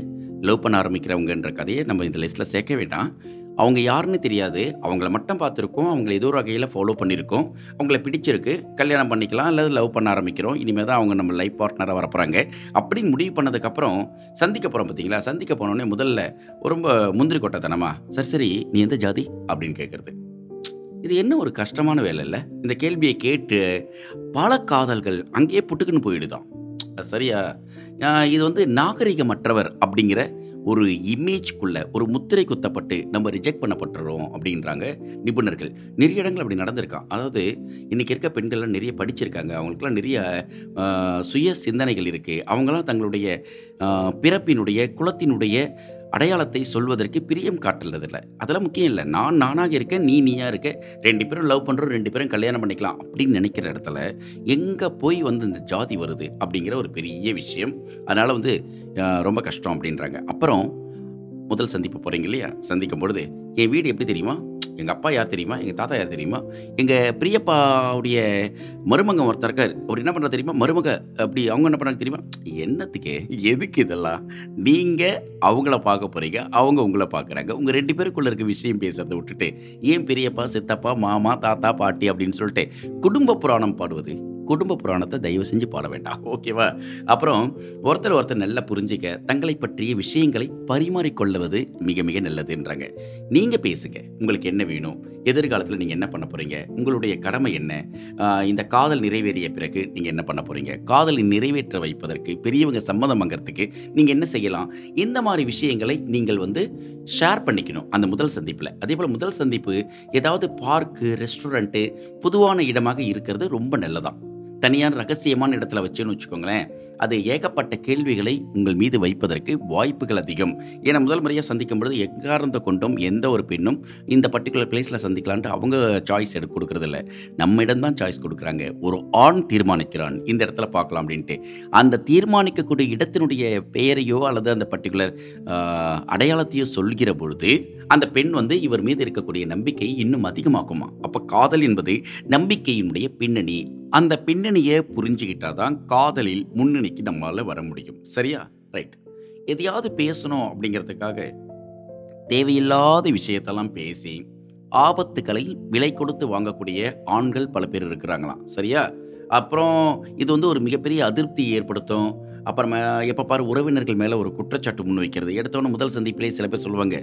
லவ் பண்ண ஆரம்பிக்கிறவங்கன்ற கதையை நம்ம இந்த லிஸ்ட்டில் சேர்க்க வேண்டாம். அவங்க யாருன்னு தெரியாது. அவங்கள மட்டும் பார்த்துருக்கோம். அவங்கள ஏதோ ஒரு வகையில் ஃபாலோ பண்ணியிருக்கோம். அவங்கள பிடிச்சிருக்கு. கல்யாணம் பண்ணிக்கலாம் அல்லது லவ் பண்ண ஆரம்பிக்கிறோம். இனிமேல் தான் அவங்க நம்ம லைஃப் பார்ட்னராக வரப்போகிறாங்க அப்படின்னு முடிவு பண்ணதுக்கப்புறம் சந்திக்க போகிறோம் பார்த்தீங்களா? சந்திக்க போனோடனே முதல்ல ரொம்ப முந்திரி கொட்டத்தனமா சரி சரி நீ எந்த ஜாதி? அப்படின்னு கேட்கறது. இது என்ன ஒரு கஷ்டமான வேலை இல்லை இந்த கேள்வியை கேட்டு பல காதல்கள் அங்கேயே புட்டுக்குன்னு போயிடுதான் சரியா? இது வந்து நாகரிகமற்றவர் அப்படிங்கிற ஒரு இமேஜ்குள்ளே ஒரு முத்திரை குத்தப்பட்டு நம்ம ரிஜெக்ட் பண்ணப்பட்டுறோம் அப்படின்றாங்க நிபுணர்கள். நிறைய இடங்கள் அப்படி நடந்திருக்கான் அதாவது இன்றைக்கி இருக்க பெண்கள்லாம் நிறைய படிச்சிருக்காங்க. அவங்களுக்கெல்லாம் நிறைய சுய சிந்தனைகள் இருக்குது அவங்களாம் தங்களுடைய பிறப்பினுடைய, குலத்தினுடைய அடையாளத்தை சொல்வதற்கு பிரியம் காட்டுறதில்ல. அதெல்லாம் முக்கியம் இல்லை நான் நானாக இருக்கேன். நீ நீயா இருக்க. ரெண்டு பேரும் லவ் பண்ணுறோம் ரெண்டு பேரும் கல்யாணம் பண்ணிக்கலாம். அப்படின்னு நினைக்கிற இடத்துல, எங்கே போய் வந்து இந்த ஜாதி வருது? அப்படிங்கிற ஒரு பெரிய விஷயம். அதனால் வந்து ரொம்ப கஷ்டம் அப்படின்றாங்க. அப்புறம் முதல் சந்திப்பு போகிறீங்க இல்லையா? சந்திக்கும் பொழுது, என் வீடு எப்படி தெரியுமா? எங்கள் அப்பா யார் தெரியுமா? எங்கள் தாத்தா யார் தெரியுமா? எங்கள் பிரியப்பாவுடைய மருமங்க ஒருத்தர் இருக்கார் அவர் என்ன பண்ணுறது தெரியுமா? மருமக அப்படி அவங்க என்ன பண்ணாங்க தெரியுமா? என்னத்துக்கு? எதுக்கு இதெல்லாம்? நீங்கள் அவங்கள பார்க்க போகிறீங்க அவங்க உங்களை பார்க்குறாங்க. உங்கள் ரெண்டு பேருக்குள்ள இருக்க விஷயம் பேசுறத விட்டுட்டு, ஏன் பெரியப்பா, சித்தப்பா, மாமா, தாத்தா, பாட்டி அப்படின்னு சொல்லிட்டு குடும்ப புராணம் பாடுவது. குடும்ப புராணத்தை தயவு செஞ்சு பாட வேண்டாம். ஓகேவா? அப்புறம் ஒருத்தர் ஒருத்தர் நல்லா புரிஞ்சுக்க, தங்களை பற்றிய விஷயங்களை பரிமாறிக்கொள்வது மிக மிக நல்லதுன்றாங்க. நீங்கள் பேசுங்க. உங்களுக்கு என்ன வேணும்? எதிர்காலத்தில் நீங்கள் என்ன பண்ண போகிறீங்க உங்களுடைய கடமை என்ன? இந்த காதல் நிறைவேறிய பிறகு நீங்கள் என்ன பண்ண போகிறீங்க காதலை நிறைவேற்ற வைப்பதற்கு பெரியவங்க சம்மதம் வாங்கிறதுக்கு நீங்கள் என்ன செய்யலாம்? இந்த மாதிரி விஷயங்களை நீங்கள் வந்து ஷேர் பண்ணிக்கணும். அந்த முதல் சந்திப்பில் அதே போல் முதல் சந்திப்பு ஏதாவது பார்க்கு, ரெஸ்டாரண்ட்டு பொதுவான இடமாக இருக்கிறது ரொம்ப நல்லதான் தனியார் ரகசியமான இடத்துல வச்சுன்னு வச்சுக்கோங்களேன் அது ஏகப்பட்ட கேள்விகளை உங்கள் மீது வைப்பதற்கு வாய்ப்புகள் அதிகம். ஏன்னா முதல் முறையாக சந்திக்கும் பொழுது எக்காரணத்தை கொண்டும் எந்த ஒரு பெண்ணும் இந்த பர்டிகுலர் பிளேஸில் சந்திக்கலான்ட்டு அவங்க சாய்ஸ் எடுத்து கொடுக்குறதில்ல. நம்ம இடம்தான் சாய்ஸ் கொடுக்குறாங்க. ஒரு ஆண் தீர்மானிக்கிறான் இந்த இடத்துல பார்க்கலாம் அப்படின்ட்டு. அந்த தீர்மானிக்கக்கூடிய இடத்தினுடைய பெயரையோ அல்லது அந்த பர்டிகுலர் அடையாளத்தையோ சொல்கிற பொழுது அந்த பெண் வந்து இவர் மீது இருக்கக்கூடிய நம்பிக்கை இன்னும் அதிகமாக்குமா? அப்போ காதல் என்பது நம்பிக்கையினுடைய பின்னணி. அந்த பின்னணியை புரிஞ்சுக்கிட்டா தான் காதலில் முன்னணிக்கு நம்மளால் வர முடியும். சரியா? ரைட் எதையாவது பேசணும் அப்படிங்கிறதுக்காக தேவையில்லாத விஷயத்தெல்லாம் பேசி ஆபத்துக்களை விலை கொடுத்து வாங்கக்கூடிய ஆண்கள் பல பேர் இருக்கிறாங்களாம். சரியா? அப்புறம் இது வந்து ஒரு மிகப்பெரிய அதிருப்தியை ஏற்படுத்தும். அப்புறமா எப்போ பாரு உறவினர்கள் மேலே ஒரு குற்றச்சாட்டு முன்வைக்கிறது எடுத்தவொன்னே முதல் சந்திப்பிலே சில பேர் சொல்லுவாங்க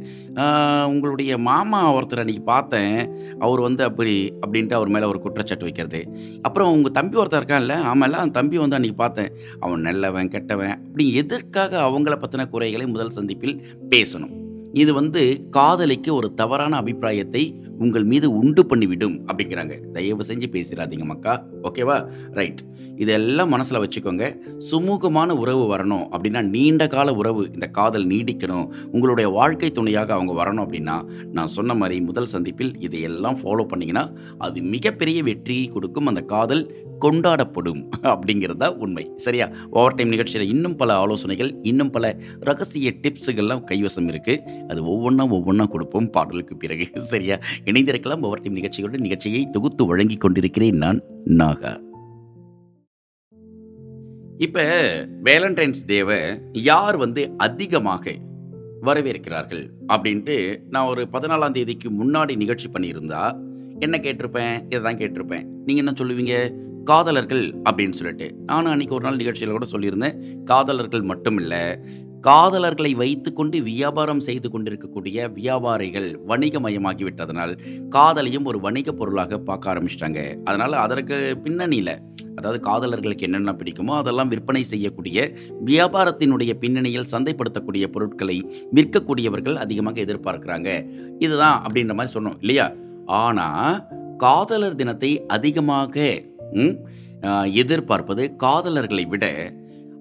உங்களுடைய மாமா ஒருத்தர் அன்றைக்கி பார்த்தேன். அவர் வந்து அப்படி அப்படின்ட்டு அவர் மேலே ஒரு குற்றச்சாட்டு வைக்கிறது. அப்புறம் உங்கள் தம்பி ஒருத்தர் இருக்கான்ல ஆமாம்ல அந்த தம்பி வந்து அன்றைக்கி பார்த்தேன். அவன் நல்லவன் கெட்டவன் அப்படி எதற்காக அவங்கள பற்றின குறைகளை முதல் சந்திப்பில் பேசணும்? இது வந்து காதலிக்கு ஒரு தவறான அபிப்பிராயத்தை உங்கள் மீது உண்டு பண்ணிவிடும் அப்படிங்கிறாங்க. தயவு செஞ்சு பேசிடாதீங்க மக்கா. ஓகேவா? ரைட். இதெல்லாம் மனசில் வச்சுக்கோங்க. சுமூகமான உறவு வரணும் அப்படின்னா நீண்ட கால உறவு இந்த காதல் நீடிக்கணும். உங்களுடைய வாழ்க்கை துணையாக அவங்க வரணும் அப்படின்னா நான் சொன்ன மாதிரி முதல் சந்திப்பில் இதையெல்லாம் ஃபாலோ பண்ணிங்கன்னா அது மிகப்பெரிய வெற்றியை கொடுக்கும். அந்த காதல் கொண்டாடப்படும் அப்படிங்கிறதா உண்மை. சரியா? ஓவர் டைம் நிகழ்ச்சியில் இன்னும் பல ஆலோசனைகள் இன்னும் பல ரகசிய டிப்ஸுகள்லாம் கைவசம் இருக்குது அது ஒவ்வொன்றா ஒவ்வொன்றா கொடுப்போம் பாடலுக்கு பிறகு. சரியா? இணைந்திருக்கலாம் ஓவர் டைம் நிகழ்ச்சியோட நிகழ்ச்சியை தொகுத்து வழங்கி கொண்டிருக்கிறேன் நான் நாகா. இப்போ வேலண்டைன்ஸ் டேவை யார் வந்து அதிகமாக வரவேற்கிறார்கள் அப்படின்ட்டு நான் ஒரு பதினாலாம் தேதிக்கு முன்னாடி நிகழ்ச்சி பண்ணியிருந்தா என்ன கேட்டிருப்பேன்? இதை தான் கேட்டிருப்பேன். நீங்கள் என்ன சொல்லுவீங்க? காதலர்கள் அப்படின்னு சொல்லிட்டு. நானும் அன்றைக்கி ஒரு நாள் நிகழ்ச்சியில் கூட சொல்லியிருந்தேன். காதலர்கள் மட்டும் இல்லை காதலர்களை வைத்துக்கொண்டு வியாபாரம் செய்து கொண்டிருக்கக்கூடிய வியாபாரிகள் வணிகமயமாகிவிட்டதனால் காதலையும் ஒரு வணிக பொருளாக பார்க்க ஆரம்பிச்சிட்டாங்க. அதனால் அதற்கு பின்னணியில் அதாவது காதலர்களுக்கு என்னென்ன பிடிக்குமோ அதெல்லாம் விற்பனை செய்யக்கூடிய வியாபாரத்தினுடைய பின்னணியில் சந்தைப்படுத்தக்கூடிய பொருட்களை விற்கக்கூடியவர்கள் அதிகமாக எதிர்பார்க்குறாங்க. இதுதான் அப்படின்ற மாதிரி சொன்னோம் இல்லையா? ஆனால் காதலர் தினத்தை அதிகமாக எதிர்பார்ப்பது காதலர்களை விட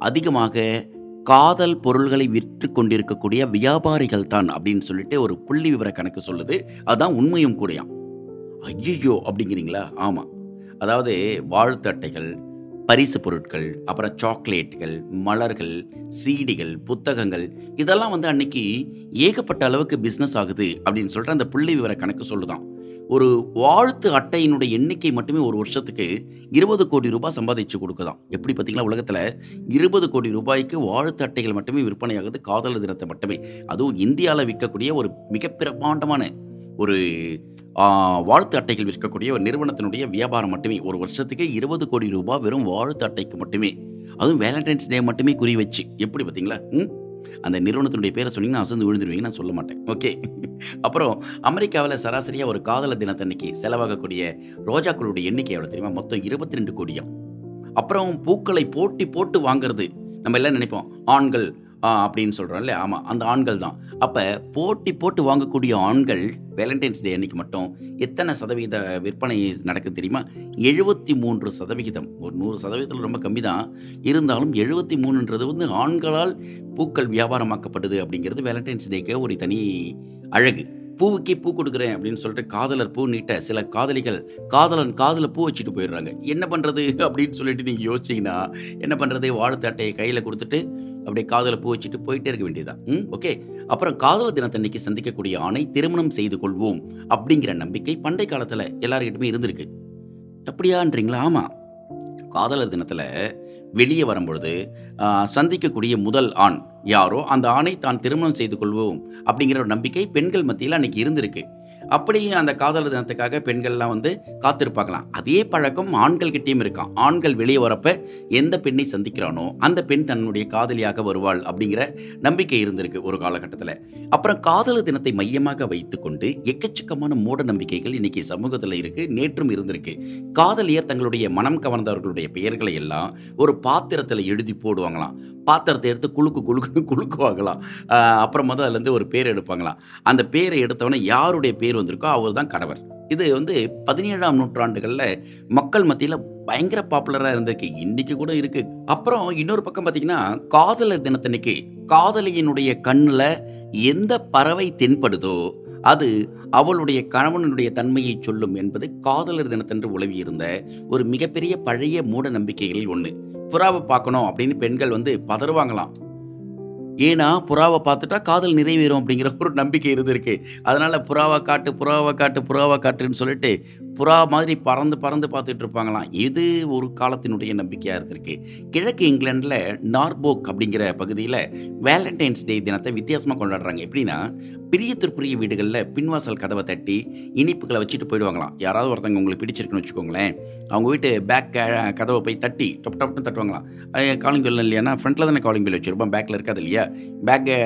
அதிகமாக காதல் பொருள்களை விற்று கொண்டிருக்கக்கூடிய வியாபாரிகள் தான் அப்படின்னு சொல்லிட்டு ஒரு புள்ளி விவர கணக்கு சொல்லுது. அதுதான் உண்மையும் கூடயாம் ஐயோ அப்படிங்கிறீங்களா? ஆமாம் அதாவது வாழ்த்து அட்டைகள் பரிசு பொருட்கள் அப்புறம் சாக்லேட்டுகள் மலர்கள் சீடிகள் புத்தகங்கள் இதெல்லாம் வந்து அன்னைக்கு ஏகப்பட்ட அளவுக்கு பிஸ்னஸ் ஆகுது அப்படின்னு சொல்லிட்டு அந்த புள்ளி விவர கணக்கு சொல்லுதான். ஒரு வாழ்த்து அட்டையினுடைய எண்ணிக்கை மட்டுமே ஒரு வருஷத்துக்கு இருபது கோடி ரூபாய் சம்பாதிச்சு கொடுக்குதான். எப்படி பார்த்தீங்களா உலகத்தில் இருபது கோடி ரூபாய்க்கு வாழ்த்து அட்டைகள் மட்டுமே விற்பனையாகுது காதல் தினத்தை மட்டுமே. அதுவும் இந்தியாவில் விற்கக்கூடிய ஒரு மிக பிரமாண்டமான ஒரு வாழ்த்து அட்டைகள் விற்கக்கூடிய ஒரு நிறுவனத்தினுடைய வியாபாரம் மட்டுமே. ஒரு வருஷத்துக்கு இருபது கோடி ரூபாய் வெறும் வாழ்த்து அட்டைக்கு மட்டுமே. அதுவும் வேலண்டைன்ஸ் டே மட்டுமே குறி வச்சு. எப்படி பார்த்தீங்களா? ம்? அந்த நிறுவனத்தினுடைய பேரை சொன்னீங்கன்னா அசந்து விழுந்துருவீங்க நான் சொல்ல மாட்டேன். ஓகே. அப்புறம் அமெரிக்காவில் சராசரியாக ஒரு காதலர் தினத்தன்னைக்கு செலவாகக்கூடிய ரோஜாக்களுடைய எண்ணிக்கை எவ்வளோ தெரியுமா? மொத்தம் இருபத்தி ரெண்டு கோடியும். அப்புறம் பூக்களை போட்டி போட்டு வாங்குறது. நம்ம எல்லாம் நினைப்போம். ஆண்கள் அப்படின்னு சொல்கிறோம் இல்லையா? ஆமாம் அந்த ஆண்கள் தான். அப்போ போட்டி போட்டு வாங்கக்கூடிய ஆண்கள் வேலண்டைன்ஸ் டே அன்னைக்கு மட்டும் எத்தனை சதவீத விற்பனை நடக்குது தெரியுமா? எழுபத்தி மூன்று சதவிகிதம். ஒரு நூறு சதவீதத்தில் ரொம்ப கம்மி தான். இருந்தாலும் எழுபத்தி மூணுன்றது வந்து ஆண்களால் பூக்கள் வியாபாரமாக்கப்படுது அப்படிங்கிறது வேலண்டைன்ஸ் டேக்கு ஒரு தனி அழகு. பூவுக்கே பூ கொடுக்குறேன் அப்படின்னு சொல்லிட்டு காதலர் பூ நீட்ட சில காதலிகள் காதலன் காதில் பூ வச்சுட்டு போயிடுறாங்க. என்ன பண்ணுறது அப்படின்னு சொல்லிட்டு நீங்கள் யோசிச்சிங்கன்னா என்ன பண்ணுறது வாழ்த்து அட்டையை கையில் கொடுத்துட்டு அப்படியே காதல பூ வச்சுட்டு போயிட்டே இருக்க வேண்டியதுதான். ம் ஓகே. அப்புறம் காதலர் தினத்தன்னைக்கு சந்திக்கக்கூடிய ஆணை திருமணம் செய்து கொள்வோம் அப்படிங்கிற நம்பிக்கை பண்டை காலத்தில் எல்லாருக்கிட்டுமே இருந்திருக்கு. அப்படியான்றீங்களா? ஆமாம் காதலர் தினத்தில் வெளியே வரும்பொழுது சந்திக்கக்கூடிய முதல் ஆண் யாரோ அந்த ஆணை தான் திருமணம் செய்து கொள்வோம் அப்படிங்கிற ஒரு நம்பிக்கை பெண்கள் மத்தியில் அன்னைக்கு இருந்திருக்கு. அப்படியே அந்த காதலர் தினத்துக்காக பெண்கள்லாம் வந்து காத்திருப்பாங்களாம். அதே பழக்கம் ஆண்கள்கிட்டயும் இருக்கான் ஆண்கள் வெளியே வரப்ப எந்த பெண்ணை சந்திக்கிறானோ அந்த பெண் தன்னுடைய காதலியாக வருவாள் அப்படிங்கிற நம்பிக்கை இருந்திருக்கு ஒரு காலகட்டத்தில். அப்புறம் காதலர் தினத்தை மையமாக வைத்துக்கொண்டு எக்கச்சக்கமான மூட நம்பிக்கைகள் இன்னைக்கு சமூகத்தில் இருக்கு நேற்றும் இருந்திருக்கு. காதலியர் தங்களுடைய மனம் கவர்ந்தவர்களுடைய பெயர்களை எல்லாம் ஒரு பாத்திரத்தில் எழுதி போடுவாங்களாம். பாத்திரத்தை எடுத்து குலுக்கு குழுக்குன்னு குழுக்குவாங்களாம் அப்புறம் வந்து அதுலேருந்து ஒரு பேர் எடுப்பாங்களாம். அந்த பேரை எடுத்தவொடனே யாருடைய பேர் வந்திருக்கோ அவர் தான் கணவர். இது வந்து பதினேழாம் நூற்றாண்டுகளில் மக்கள் மத்தியில் பயங்கர பாப்புலராக இருந்திருக்கு. இன்னைக்கு கூட இருக்கு. அப்புறம் இன்னொரு பக்கம் பார்த்தீங்கன்னா காதலர் தினத்தன்னைக்கு காதலியினுடைய கண்ணில் எந்த பறவை தென்படுதோ அது அவளுடைய கணவனுடைய தன்மையை சொல்லும் என்பது காதலர் தினத்தன்று உலவியிருந்த ஒரு மிகப்பெரிய பழைய மூட நம்பிக்கைகளில் ஒன்று புறாவை பார்க்கணும் அப்படின்னு பெண்கள் வந்து பதறுவாங்களாம். ஏன்னா புறாவை பார்த்துட்டா காதல் நிறைவேறும் அப்படிங்கிற ஒரு நம்பிக்கை இருந்திருக்கு. அதனால புறாவை காட்டு புறாவை காட்டு புறாவை காட்டுன்னு சொல்லிட்டு புறா மாதிரி பறந்து பறந்து பார்த்துட்டு இருப்பாங்களாம் இது ஒரு காலத்தினுடைய நம்பிக்கையாக இருந்திருக்கு. கிழக்கு இங்கிலாண்டில் நார்போக் அப்படிங்கிற பகுதியில் வேலண்டைன்ஸ் டே தினத்தை வித்தியாசமாக கொண்டாடுறாங்க. எப்படின்னா பிரியத்திற்குரிய வீடுகளில் பின்வாசல் கதவை தட்டி இனிப்புகளை வச்சுட்டு போயிடுவாங்களாம். யாராவது ஒருத்தவங்க உங்களுக்கு பிடிச்சிருக்குன்னு வச்சுக்கோங்களேன். அவங்க வீட்டு பேக் கதவை போய் தட்டி டப் டப்னு தட்டுவாங்களாம். காலிங் பெல் இல்லையானா ஃப்ரண்ட்டில் தானே காலிங் பெல் வச்சுருப்போம். பேக்கில் இருக்காது இல்லையா? பேக்கை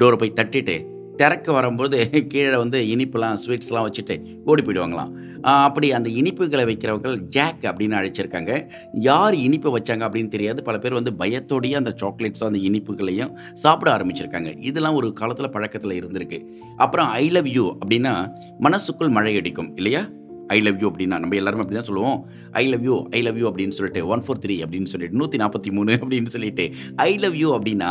டோரை போய் தட்டிட்டு திறக்க வரும்போது கீழே வந்து இனிப்புலாம் ஸ்வீட்ஸ்லாம் வச்சுட்டு ஓடி போயிடுவாங்களாம். அப்படி அந்த இனிப்புகளை வைக்கிறவர்கள் ஜாக் அப்படின்னு அழைச்சிருக்காங்க. யார் இனிப்பை வச்சாங்க அப்படின்னு தெரியாது. பல பேர் வந்து பயத்தோடையே அந்த சாக்லேட்ஸும் அந்த இனிப்புகளையும் சாப்பிட ஆரம்பிச்சிருக்காங்க. இதெல்லாம் ஒரு காலத்தில் பழக்கத்தில் இருந்திருக்கு. அப்புறம் ஐ லவ் யூ அப்படின்னா மனசுக்குள் மழை அடிக்கும் இல்லையா? ஐ லவ் யூ அப்படின்னா நம்ம எல்லாருமே அப்படி தான் சொல்லுவோம். I love you I love you அப்படின்னு சொல்லிட்டு ஒன் ஃபோர் த்ரீ அப்படின்னு சொல்லிட்டு நூற்றி நாற்பத்தி மூணு அப்படின்னு சொல்லிட்டு ஐ லவ் யூ அப்படின்னா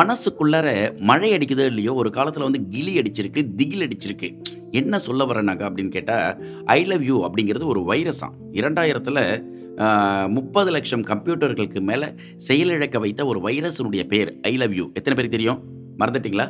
மனசுக்குள்ளார மழை அடிக்குதோ இல்லையோ ஒரு காலத்தில் வந்து கிளி அடிச்சிருக்கு திகில் அடிச்சிருக்கு. என்ன சொல்ல வரேனாங்க அப்படின்னு கேட்டால் ஐ லவ் யூ அப்படிங்கிறது ஒரு வைரஸாம் இரண்டாயிரத்தில் முப்பது லட்சம் கம்ப்யூட்டர்களுக்கு மேலே செயலிழக்க வைத்த ஒரு வைரஸினுடைய பேர் ஐ லவ் யூ எத்தனை பேருக்கு தெரியும்? மறந்துட்டீங்களா?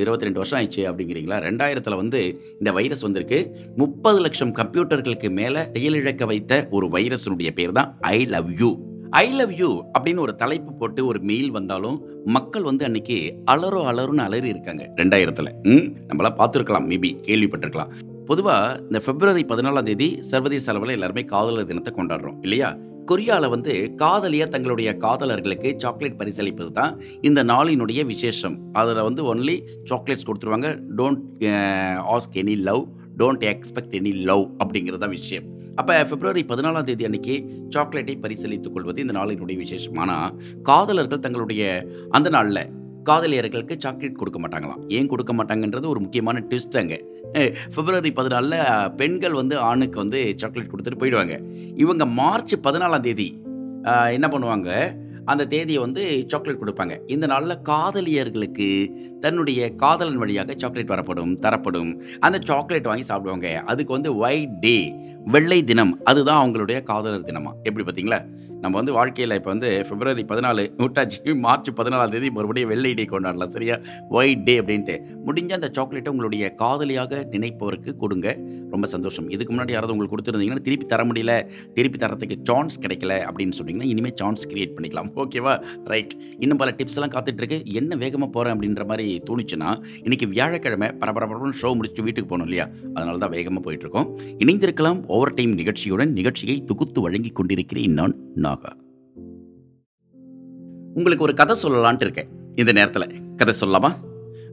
இருபத்தி ரெண்டு வருஷம் ஆயிடுச்சு அப்படிங்கிறீங்களா? ரெண்டாயிரத்தில் வந்து இந்த வைரஸ் வந்திருக்கு. முப்பது லட்சம் கம்ப்யூட்டர்களுக்கு மேலே செயலிழக்க வைத்த ஒரு வைரஸினுடைய பேர் தான் I love you. I love you அப்படின்னு ஒரு தலைப்பு போட்டு ஒரு மெயில் வந்தாலும் மக்கள் வந்து அன்னைக்கு அலரோ அலருன்னு அலறி இருக்காங்க ரெண்டாயிரத்தில். ம் நம்மளாம் பார்த்துருக்கலாம். மேபி கேள்விப்பட்டிருக்கலாம். பொதுவாக இந்த பிப்ரவரி பதினாலாம் தேதி சர்வதேச அளவில் எல்லாருமே காதலர் தினத்தை கொண்டாடுறோம். இல்லையா? கொரியாவில் வந்து காதலியாக தங்களுடைய காதலர்களுக்கு சாக்லேட் பரிசளிப்பது தான் இந்த நாளினுடைய விசேஷம். அதில் வந்து ஒன்லி சாக்லேட்ஸ் கொடுத்துருவாங்க. Don't ask any love don't expect any love அப்படிங்கிறது தான் விஷயம். அப்போ பிப்ரவரி பதினாலாம் தேதி அன்னைக்கு சாக்லேட்டை பரிசளித்துக் கொள்வது இந்த நாளினுடைய விசேஷம். ஆனால் காதலர்கள் தங்களுடைய அந்த நாளில் காதலியர்களுக்கு சாக்லேட் கொடுக்க மாட்டாங்களாம். ஏன் கொடுக்க மாட்டாங்கன்றது ஒரு முக்கியமான ட்விஸ்ட் அங்கே. பிப்ரவரி பதினாலில் பெண்கள் வந்து ஆணுக்கு வந்து சாக்லேட் கொடுத்துட்டு போயிடுவாங்க. இவங்க மார்ச் பதினாலாம் தேதி என்ன பண்ணுவாங்க? அந்த தேதியை வந்து சாக்லேட் கொடுப்பாங்க. இந்த நாளில் காதலியர்களுக்கு தன்னுடைய காதலன் வழியாக சாக்லேட் வரப்படும் தரப்படும். அந்த சாக்லேட் வாங்கி சாப்பிடுவாங்க. அதுக்கு வந்து ஒயிட் டே வெள்ளை தினம் அதுதான் அவங்களுடைய காதலர் தினமா. எப்படி பார்த்தீங்களா? நம்ம வந்து வாழ்க்கையில் இப்போ வந்து பிப்ரவரி பதினாலு விட்டாச்சு மார்ச் பதினாலாம் தேதி மறுபடியும் வெள்ளை டே கொண்டாடலாம் சரியா? ஒயிட் டே அப்படின்ட்டு. முடிஞ்ச அந்த சாக்லேட்டை உங்களுடைய காதலியாக நினைப்பவருக்கு கொடுங்க. ரொம்ப சந்தோஷம். இதுக்கு முன்னாடி யாராவது உங்களுக்கு கொடுத்துருந்தீங்கன்னா திருப்பி தர முடியல திருப்பி தரத்துக்கு சான்ஸ் கிடைக்கல அப்படின்னு சொன்னீங்கன்னா இனிமேல் சான்ஸ் கிரியேட் பண்ணிக்கலாம். ஓகேவா ரைட் இன்னும் பல டிப்ஸ் எல்லாம் காத்துகிட்டுருக்கு என்ன வேகமாக போகிறேன் அப்படின்ற மாதிரி தோணுச்சுன்னா இன்னைக்கு வியாழக்கிழமை பரபரப்பரன்னு ஷோ முடிச்சுட்டு வீட்டுக்கு போகணும் இல்லையா? அதனால தான் வேகமாக போயிட்டுருக்கோம் இணைந்திருக்கலாம் இணைந்திருக்கலாம். ஓவர் டைம் நிகழ்ச்சியுடன் நிகழ்ச்சியை தொகுத்து வழங்கி கொண்டிருக்கிறேன் நான் நாகா. உங்களுக்கு ஒரு கதை சொல்லலான்ட்டு இருக்கேன் இந்த நேரத்தில். கதை சொல்லலாமா?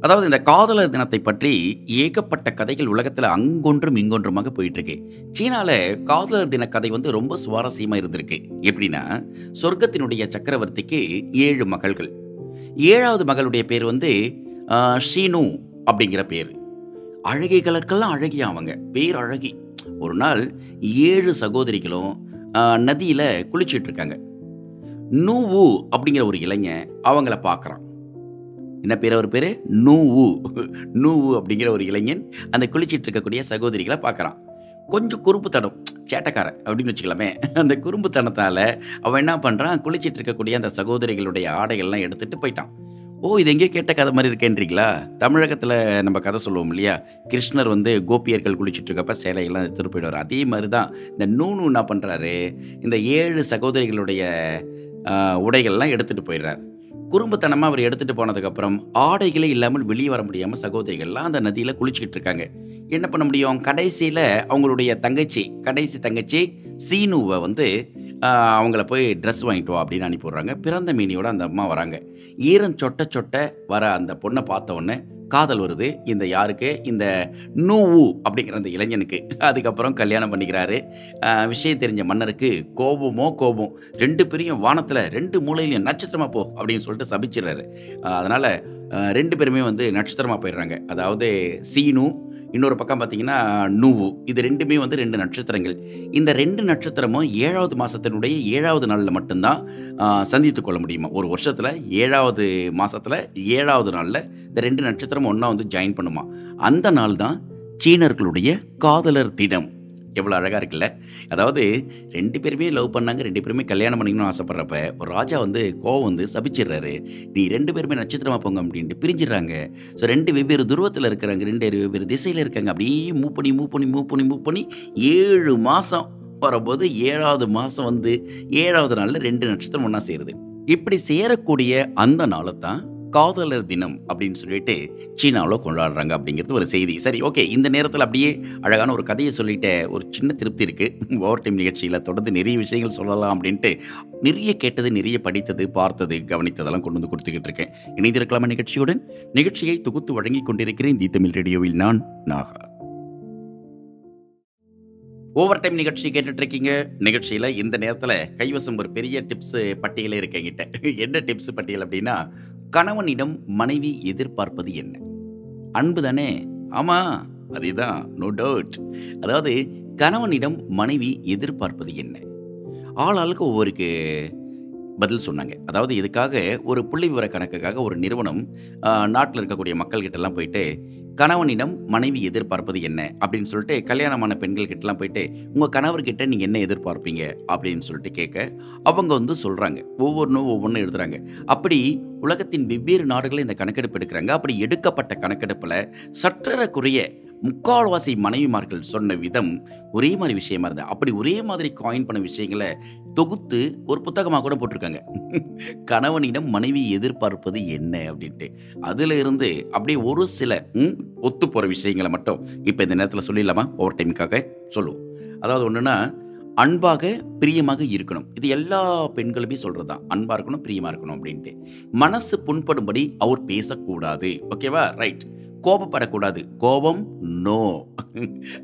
அதாவது இந்த காதலர் தினத்தை பற்றி ஏகப்பட்ட கதைகள் உலகத்தில் அங்கொன்றும் இங்கொன்றுமாக போயிட்டு இருக்கு சீனால காதலர் தின கதை வந்து ரொம்ப சுவாரஸ்யமா இருந்திருக்கு. எப்படின்னா சொர்க்கத்தினுடைய சக்கரவர்த்திக்கு ஏழு மகள்கள். ஏழாவது மகளுடைய பேர் வந்து ஷீனு அப்படிங்கிற பேர். அழகிகளுக்கெல்லாம் அழகியா அவங்க. பேர் அழகி ஒரு நாள் ஏழு சகோதரிகளும் நதியில் நதியில குளிச்சிட்டு இருக்காங்க நூவு அப்படிங்கிற ஒரு இளைஞன் அவங்கள பார்க்குறான். என்ன பேர் அவர் பேர்? நூவு. நூவு அப்படிங்கிற ஒரு இளைஞன் அந்த குளிச்சிட்டு இருக்கக்கூடிய சகோதரிகளை பார்க்குறான். கொஞ்சம் குறும்புத்தனம் சேட்டக்காரன் அப்படின்னு வச்சுக்கலாமே. அந்த குறும்புத்தனத்தால் அவன் என்ன பண்ணுறான் குளிச்சிட்டு இருக்கக்கூடிய அந்த சகோதரிகளுடைய ஆடைகள்லாம் எடுத்துட்டு போயிட்டான். ஓ இது எங்கேயோ கேட்ட கதை மாதிரி இருக்கேன்றீங்களா? தமிழகத்தில் நம்ம கதை சொல்லுவோம் இல்லையா? கிருஷ்ணர் வந்து கோபியர்கள் குளிச்சுட்டு இருக்கப்ப சேலைகள்லாம் எடுத்துகிட்டு போயிடுவார். அதே மாதிரி தான் இந்த நூனு என்ன பண்ணுறாரு இந்த ஏழு சகோதரிகளுடைய உடைகள்லாம் எடுத்துகிட்டு போயிடுறாரு. குறும்புத்தனமாக அவர் எடுத்துகிட்டு போனதுக்கப்புறம் ஆடைகளே இல்லாமல் வெளியே வர முடியாமல் சகோதரிகள்லாம் அந்த நதியில் குளிச்சுக்கிட்டு இருக்காங்க. என்ன பண்ண முடியும்? கடைசியில் அவங்களுடைய தங்கச்சி கடைசி தங்கச்சி சீனுவை வந்து அவங்கள போய் ட்ரெஸ் வாங்கிட்டு வா அப்படின்னு அனுப்பி விட்றாங்க. பிறந்த மீனியோட அந்த அம்மா வராங்க. ஈரம் சொட்ட சொட்ட வர அந்த பொண்ணை பார்த்த உடனே காதல் வருது. இந்த யாருக்கு? இந்த நூவு அப்படிங்கிற அந்த இளைஞனுக்கு. அதுக்கப்புறம் கல்யாணம் பண்ணிக்கிறாரு. விஷயம் தெரிஞ்ச மன்னருக்கு கோபமோ கோபம். ரெண்டு பேரையும் வானத்தில் ரெண்டு மூலையிலையும் நட்சத்திரமா போ அப்படின்னு சொல்லிட்டு சபிச்சிடுறாரு. அதனால் ரெண்டு பேருமே வந்து நட்சத்திரமா போயிடுறாங்க. அதாவது சீனு இன்னொரு பக்கம் பார்த்தீங்கன்னா நூவு இது ரெண்டுமே வந்து ரெண்டு நட்சத்திரங்கள். இந்த ரெண்டு நட்சத்திரமும் ஏழாவது மாதத்தினுடைய ஏழாவது நாளில் மட்டும்தான் சந்தித்து கொள்ள முடியுமா? ஒரு வருஷத்தில் ஏழாவது மாதத்தில் ஏழாவது நாளில் இந்த ரெண்டு நட்சத்திரம் ஒன்றா வந்து ஜாயின் பண்ணுமா? அந்த நாள் தான் சீனர்களுடைய காதலர் தினம். எவ்வளோ அழகாக இருக்குல்ல? அதாவது ரெண்டு பேருமே லவ் பண்ணாங்க ரெண்டு பேருமே கல்யாணம் பண்ணிக்கணும்னு ஆசைப்பட்றப்ப ஒரு ராஜா வந்து கோவம் வந்து சபிச்சிடுறாரு. நீ ரெண்டு பேருமே நட்சத்திரமா போங்க அப்படின்ட்டு பிரிஞ்சிடுறாங்க. ஸோ ரெண்டு வெவ்வேறு துருவத்தில் இருக்கிறாங்க ரெண்டு வெவ்வேறு திசையில் இருக்காங்க. அப்படியே மூவ் பண்ணி மூவ் பண்ணி மூவ் பண்ணி மூவ் பண்ணி ஏழு மாதம் வரும்போது ஏழாவது மாதம் வந்து ஏழாவது நாளில் ரெண்டு நட்சத்திரம் ஒன்றா சேருது. இப்படி சேரக்கூடிய அந்த நாளை தான் காதலர் தினம் அப்படின்னு சொல்லிட்டு சீனாவில் கொண்டாடுறாங்க அப்படிங்கிறது ஒரு செய்தி. சரி ஓகே இந்த நேரத்தில் அப்படியே அழகான ஒரு கதையை சொல்லிட்ட ஒரு சின்ன திருப்தி இருக்குது ஓவர் டைம் நிகழ்ச்சியில் தொடர்ந்து நிறைய விஷயங்கள் சொல்லலாம் அப்படின்ட்டு நிறைய கேட்டது நிறைய படித்தது பார்த்தது கவனித்ததெல்லாம் கொண்டு வந்து கொடுத்துக்கிட்டு இருக்கேன். இணைந்திருக்கலாமா நிகழ்ச்சியுடன்? நிகழ்ச்சியை தொகுத்து வழங்கி கொண்டிருக்கிறேன் தி தமிழ் ரேடியோவில் நான் நாகா. ஓவர் டைம் நிகழ்ச்சி கேட்டுட்ருக்கீங்க நிகழ்ச்சியில் இந்த நேரத்தில் கைவசம் ஒரு பெரிய டிப்ஸு பட்டியலே இருக்கேங்கிட்ட என்ன டிப்ஸ் பட்டியல் அப்படின்னா கணவனிடம் மனைவி எதிர்பார்ப்பது என்ன? அன்பு தானே ஆமா அதேதான். நோ டவுட் அதாவது கணவனிடம் மனைவி எதிர்பார்ப்பது என்ன? ஆளாளுக்கு ஒவ்வொருக்கு பதில் சொன்னாங்க. அதாவது இதுக்காக ஒரு புள்ளி விவர கணக்குக்காக ஒரு நிறுவனம் நாட்டில் இருக்கக்கூடிய மக்கள்கிட்டலாம் போயிட்டு கணவனிடம் மனைவி எதிர்பார்ப்பது என்ன? அப்படின்னு சொல்லிட்டு கல்யாணமான பெண்கள் கிட்டலாம் போயிட்டு உங்கள் கணவர்கிட்ட நீங்கள் என்ன எதிர்பார்ப்பீங்க? அப்படின்னு சொல்லிட்டு கேட்க அவங்க வந்து சொல்கிறாங்க ஒவ்வொன்றும் ஒவ்வொன்றும் எழுதுறாங்க. அப்படி உலகத்தின் வெவ்வேறு நாடுகளில் இந்த கணக்கெடுப்பு எடுக்கிறாங்க. அப்படி எடுக்கப்பட்ட கணக்கெடுப்பில் சற்றறக்குரிய முக்கால்வாசி மனைவிமார்கள் சொன்ன விதம் ஒரே மாதிரி விஷயமா இருந்தது. அப்படி ஒரே மாதிரி காயின் பண்ண விஷயங்களை தொகுத்து ஒரு புத்தகமாக கூட போட்டிருக்காங்க. கணவனிடம் மனைவி எதிர்பார்ப்பது என்ன அப்படின்ட்டு. அதில் இருந்து அப்படியே ஒரு சில ம், ஒத்து போகிற விஷயங்களை மட்டும் இப்போ இந்த நேரத்தில் சொல்லிடலாமா? ஓவர் டைமுக்காக சொல்லுவோம். அதாவது ஒன்றுன்னா அன்பாக பிரியமாக இருக்கணும். இது எல்லா பெண்களுமே சொல்கிறது தான் அன்பாக இருக்கணும் பிரியமாக இருக்கணும் அப்படின்ட்டு. மனசு புண்படும்படி அவர் பேசக்கூடாது. ஓகேவா ரைட் கோபப்படக்கூடாது. கோபம் நோ.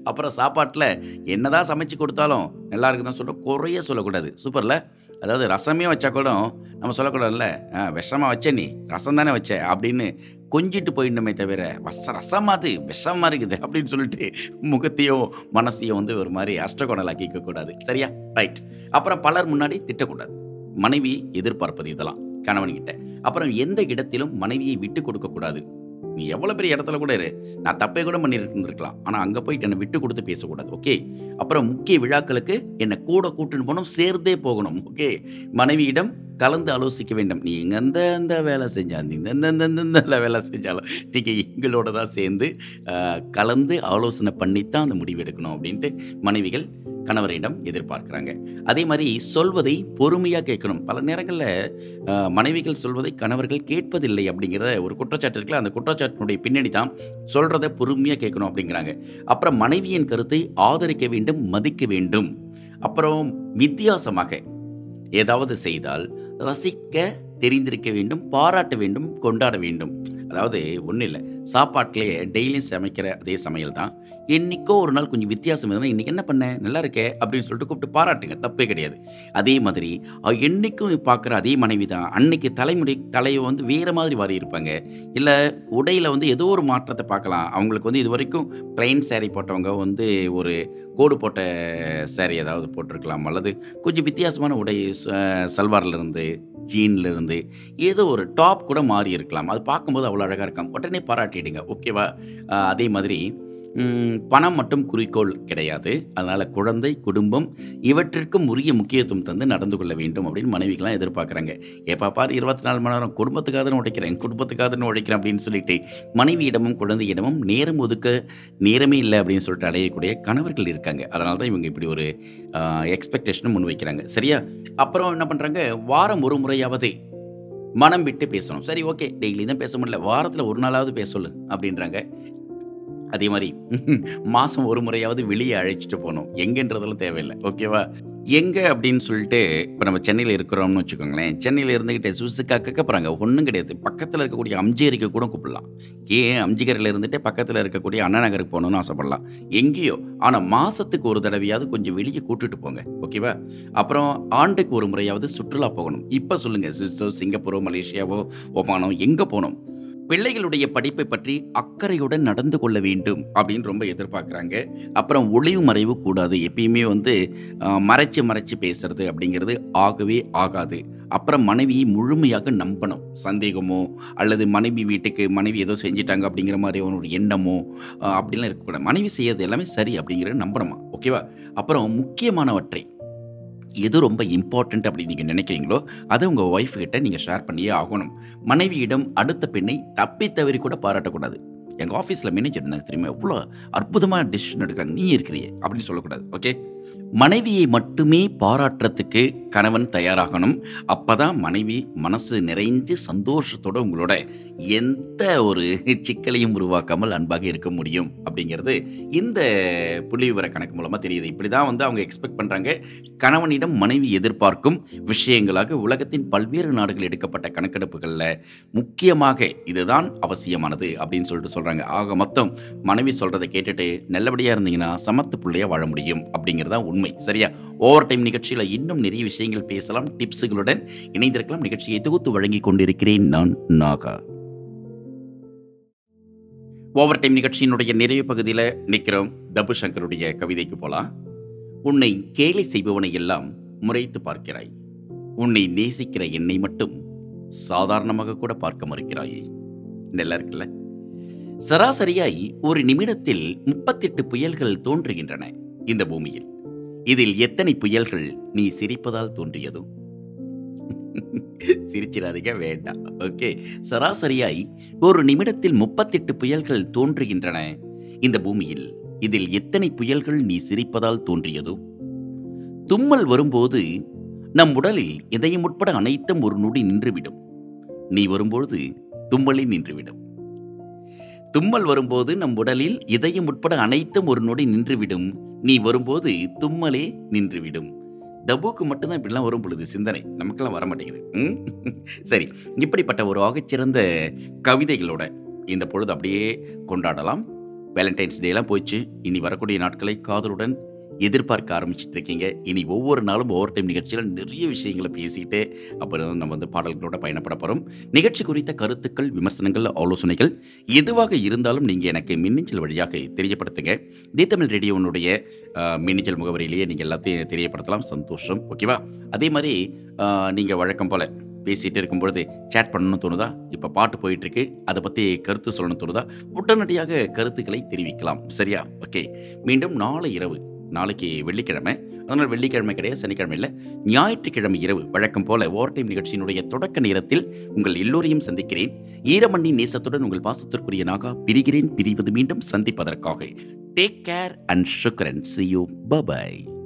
அப்புறம் சாப்பாட்டில் என்னதான் சமைச்சு கொடுத்தாலும் நல்லா இருக்குதான் சொல்ல குறைய சொல்லக்கூடாது. சூப்பரில்? அதாவது ரசமே வச்சா கூட நம்ம சொல்லக்கூடாதுல்ல? விஷமாக வச்ச நீ ரசம் தானே வச்ச அப்படின்னு கொஞ்சிட்டு போயிடணுமே தவிர வச ரசமா அது விஷமா இருக்குது அப்படின்னு சொல்லிட்டு முகத்தையும் மனசையும் வந்து ஒரு மாதிரி அஷ்டகோணலாக்கிக்க கூடாது சரியா? ரைட். அப்புறம் பலர் முன்னாடி திட்டக்கூடாது. மனைவி எதிர்பார்ப்பது இதெல்லாம். கணவன்கிட்ட. அப்புறம் எந்த இடத்திலும் மனைவியை விட்டு கொடுக்கக்கூடாது. நீ எவ்வளோ பெரிய இடத்துல கூட இரு. நான் தப்பே கூட பண்ணியிருந்திருக்கலாம். ஆனால் அங்கே போயிட்டு என்னை விட்டு கொடுத்து பேசக்கூடாது ஓகே? அப்புறம் முக்கிய விழாக்களுக்கு என்னை கூட கூட்டுன்னு போனோம் சேர்ந்தே போகணும் ஓகே? மனைவியிடம் கலந்து ஆலோசிக்க வேண்டும். நீ இங்கே எந்த வேலை செஞ்சால் நீ இந்த இந்த வேலை செஞ்சாலும் நீங்கள் எங்களோட தான் சேர்ந்து கலந்து ஆலோசனை பண்ணித்தான் அந்த முடிவு எடுக்கணும் அப்படின்ட்டு மனைவிகள் கணவரிடம் எதிர்பார்க்குறாங்க. அதே மாதிரி சொல்வதை பொறுமையாக கேட்கணும். பல நேரங்களில் மனைவிகள் சொல்வதை கணவர்கள் கேட்பதில்லை அப்படிங்கிறத ஒரு குற்றச்சாட்டு இருக்குல்ல அந்த குற்றச்சாட்டினுடைய பின்னணி தான் சொல்கிறத பொறுமையாக கேட்கணும் அப்படிங்கிறாங்க. அப்புறம் மனைவியின் கருத்தை ஆதரிக்க வேண்டும் மதிக்க வேண்டும். அப்புறம் வித்தியாசமாக ஏதாவது செய்தால் ரசிக்க தெரிந்திருக்க வேண்டும் பாராட்ட வேண்டும் கொண்டாட வேண்டும். அதாவது ஒன்றும் இல்லை. சாப்பாட்டிலேயே டெய்லியும் சமைக்கிற அதே சமையல் தான். என்னைக்கோ ஒரு நாள் கொஞ்சம் வித்தியாசம் இருந்தால் இன்றைக்கி என்ன பண்ண? நல்லா இருக்கே? அப்படின்னு சொல்லிட்டு கூப்பிட்டு பாராட்டுங்க. தப்பே கிடையாது. அதே மாதிரி என்றைக்கும் என்னைக்கும் பார்க்குற அதே மனைவி தான். அன்னைக்கு தலைமுடி தலையை வந்து வேறு மாதிரி வாரி இருப்பாங்க. இல்லை உடையில் வந்து ஏதோ ஒரு மாற்றத்தை பார்க்கலாம். அவங்களுக்கு வந்து இது வரைக்கும் பிளைன் சேரீ போட்டவங்க வந்து ஒரு கோடு போட்ட சேரீ ஏதாவது போட்டிருக்கலாம் அல்லது கொஞ்சம் வித்தியாசமான உடை சல்வார்லேருந்து ஜீன்லேருந்து ஏதோ ஒரு டாப் கூட மாறி இருக்கலாம் அது பார்க்கும்போது அவ்வளோ அழகாக இருக்கும். உடனே பாராட்டிடுங்க. ஓகேவா அதே மாதிரி பணம் மட்டும் குறிக்கோள் கிடையாது. அதனால் குழந்தை குடும்பம் இவற்றிற்கும் உரிய முக்கியத்துவம் தந்து நடந்து கொள்ள வேண்டும் அப்படின்னு மனைவிகளாம் எதிர்பார்க்குறாங்க. எப்போ பார் இருபத்தி நாலு மணி நேரம் குடும்பத்துக்காக உழைக்கிறேன் குடும்பத்துக்காக உழைக்கிறேன் அப்படின்னு சொல்லிட்டு மனைவியிடமும் குழந்தையிடமும் நேரம் ஒதுக்க நேரமே இல்லை அப்படின்னு சொல்லிட்டு அடையக்கூடிய கணவர்கள் இருக்காங்க. அதனால தான் இவங்க இப்படி ஒரு எக்ஸ்பெக்டேஷனும் முன் வைக்கிறாங்க சரியா? அப்புறம் என்ன பண்ணுறாங்க வாரம் ஒரு முறையாவது மனம் விட்டு பேசணும். சரி ஓகே டெய்லி தான் பேச முடியல. வாரத்தில் ஒரு நாளாவது பேச சொல்லு அப்படின்றாங்க. அதே மாதிரி மாதம் ஒரு முறையாவது வெளியே அழைச்சிட்டு போகணும். எங்கன்றதெல்லாம் தேவையில்லை. ஓகேவா? எங்கே அப்படின்னு சொல்லிட்டு இப்போ நம்ம சென்னையில் இருக்கிறோம்னு வச்சுக்கோங்களேன். சென்னையில் இருந்துக்கிட்டு சுசுக்கா கேட்க போகிறாங்க ஒன்றும் கிடையாது. பக்கத்தில் இருக்கக்கூடிய அம்ஜிகரிக்கு கூட கூப்பிடலாம். ஏன் அம்ஜிகரில் இருந்துகிட்டே பக்கத்தில் இருக்கக்கூடிய அண்ணா நகருக்கு போகணும்னு ஆசைப்படலாம். எங்கேயோ. ஆனால் மாதத்துக்கு ஒரு தடவையாவது கொஞ்சம் வெளியே கூட்டிட்டு போங்க. ஓகேவா? அப்புறம் ஆண்டுக்கு ஒரு முறையாவது சுற்றுலா போகணும். இப்போ சொல்லுங்கள் சிங்கப்பூரோ மலேசியாவோ ஒமானோ எங்கே போகணும்? பிள்ளைகளுடைய படிப்பை பற்றி அக்கறையுடன் நடந்து கொள்ள வேண்டும் அப்படின்னு ரொம்ப எதிர்பார்க்குறாங்க. அப்புறம் ஒளிவு மறைவு கூடாது. எப்பயுமே வந்து மறைச்சு மறைச்சு பேசுறது அப்படிங்கிறது ஆகவே ஆகாது. அப்புறம் மனைவியை முழுமையாக நம்பணும். சந்தேகமோ அல்லது மனைவி வீட்டுக்கு மனைவி ஏதோ செஞ்சிட்டாங்க அப்படிங்கிற மாதிரி ஒரு எண்ணமோ அப்படிலாம் இருக்கக்கூடாது. மனைவி செய்யறது எல்லாமே சரி அப்படிங்கிறத நம்பணுமா? ஓகேவா? அப்புறம் முக்கியமானவற்றை எது ரொம்ப இம்பார்ட்டண்ட் அப்படின்னு நீங்கள் நினைக்கிறீங்களோ அதை உங்கள் ஒய்ஃப் கிட்ட நீங்கள் ஷேர் பண்ணியே ஆகணும். மனைவியிடம் அடுத்த பெண்ணை தப்பி தவறி கூட பாராட்டக்கூடாது. எங்கள் ஆஃபீஸில் மேனேஜர் இருந்தாங்க தெரியுமா? எவ்வளோ அற்புதமாக டிசிஷன் எடுக்கிறாங்க. நீ இருக்கிறியே அப்படின்னு சொல்லக்கூடாது. ஓகே மனைவியை மட்டுமே பாராட்டுறதுக்கு கணவன் தயாராகணும். அப்பதான் மனைவி மனசு நிறைந்து சந்தோஷத்தோடு உங்களோட எந்த ஒரு சிக்கலையும் உருவாக்காமல் அன்பாக இருக்க முடியும் அப்படிங்கிறது இந்த புள்ளி விவர கணக்கு மூலமாக தெரியுது. இப்படி தான் வந்து அவங்க எக்ஸ்பெக்ட் பண்ணுறாங்க கணவனிடம் மனைவி எதிர்பார்க்கும் விஷயங்களாக உலகத்தின் பல்வேறு நாடுகள் எடுக்கப்பட்ட கணக்கெடுப்புகளில் முக்கியமாக இதுதான் அவசியமானது அப்படின்னு சொல்லிட்டு சொல்கிறாங்க ஆக மொத்தம் மனைவி சொல்கிறத கேட்டுட்டு நல்லபடியாக இருந்தீங்கன்னா சமத்து பிள்ளையாக வாழ முடியும் அப்படிங்கிறது தான் உண்மை. சரியா? ஓவர் டைம் நிகழ்ச்சியில் இன்னும் நிறைய விஷயங்கள் பேசலாம் டிப்ஸுகளுடன் இணைந்திருக்கலாம். நிகழ்ச்சியை தொகுத்து வழங்கி கொண்டிருக்கிறேன் நான் நாகா. ஓவர் டைம் நிகழ்ச்சியினுடைய நிறைவு பகுதியில் நிற்கிறோம். தபு சங்கருடைய கவிதைக்கு போலாம். உன்னை கேலி செய்பவனை எல்லாம் முறைத்து பார்க்கிறாய். உன்னை நேசிக்கிற என்னை மட்டும் சாதாரணமாக கூட பார்க்க மறுக்கிறாயே. நல்லா இருக்குல்ல? சராசரியாய் ஒரு நிமிடத்தில் முப்பத்தெட்டு புயல்கள் தோன்றுகின்றன இந்த பூமியில். இதில் எத்தனை புயல்கள் நீ சிரிப்பதால் தோன்றியதும்? சிரிச்சிடாதீங்க வேண்டாம். ஓகே. சராசரியாய் ஒரு நிமிடத்தில் முப்பத்தெட்டு புயல்கள் தோன்றுகின்றன. இந்த பூமியில் இதில் எத்தனை புயல்கள் நீ சிரிப்பதால் தோன்றியதோ தும்மல் வரும்போது நம் உடலில் இதயம் உட்பட அனைத்தும் ஒரு நொடி நின்றுவிடும். நீ வரும்பொழுது தும்மலே நின்றுவிடும். தும்மல் வரும்போது நம் உடலில் இதயம் உட்பட அனைத்தும் ஒரு நொடி நின்றுவிடும். நீ வரும்போது தும்மலே நின்றுவிடும். தபுக்கு மட்டும்தான் இப்படிலாம் வரும் பொழுது சிந்தனை. நமக்கெல்லாம் வர மாட்டேங்குது ம்? சரி. இப்படிப்பட்ட ஒரு ஆகச்சிறந்த கவிதைகளோட இந்த பொழுது அப்படியே கொண்டாடலாம். வேலண்டைன்ஸ் டேலாம் போயிடுச்சு. இனி வரக்கூடிய நாட்களை காதலுடன் எதிர்பார்க்க ஆரம்பிச்சுட்டு இருக்கீங்க இனி ஒவ்வொரு நாளும் ஓவர் டைம் நிகழ்ச்சியில் நிறைய விஷயங்களை பேசிட்டு அப்புறம் நம்ம வந்து பாடல்களோட பயணப்பட போகிறோம் நிகழ்ச்சி குறித்த கருத்துக்கள் விமர்சனங்கள் ஆலோசனைகள் எதுவாக இருந்தாலும் நீங்கள் எனக்கு மின்னஞ்சல் வழியாக தெரியப்படுத்துங்க. தி தமிழ் ரேடியோனுடைய மின்னஞ்சல் முகவரியிலேயே நீங்கள் எல்லாத்தையும் தெரியப்படுத்தலாம். சந்தோஷம். ஓகேவா அதே மாதிரி நீங்கள் வழக்கம் போல் பேசிகிட்டு இருக்கும்பொழுது சேட் பண்ணணும்னு தோணுதா? இப்போ பாட்டு போயிட்டுருக்கு அதை பற்றி கருத்து சொல்லணும்னு தோணுதா? உடனடியாக கருத்துக்களை தெரிவிக்கலாம். சரியா? ஓகே மீண்டும் நாளை இரவு நாளைக்கு வெள்ளிக்கிழமை. அதனால் வெள்ளிக்கிழமை கிடையாது சனிக்கிழமை இல்லை. ஞாயிற்றுக்கிழமை இரவு வழக்கம் போல ஓவர் டைம் நிகழ்ச்சியினுடைய தொடக்க நேரத்தில் உங்கள் எல்லோரையும் சந்திக்கிறேன். ஈரமண்ணி நேசத்துடன் உங்கள் பாசத்திற்குரிய நாகா பிரிகிறேன். பிரிவது மீண்டும் சந்திப்பதற்காக. Take care and Sukran see you bye bye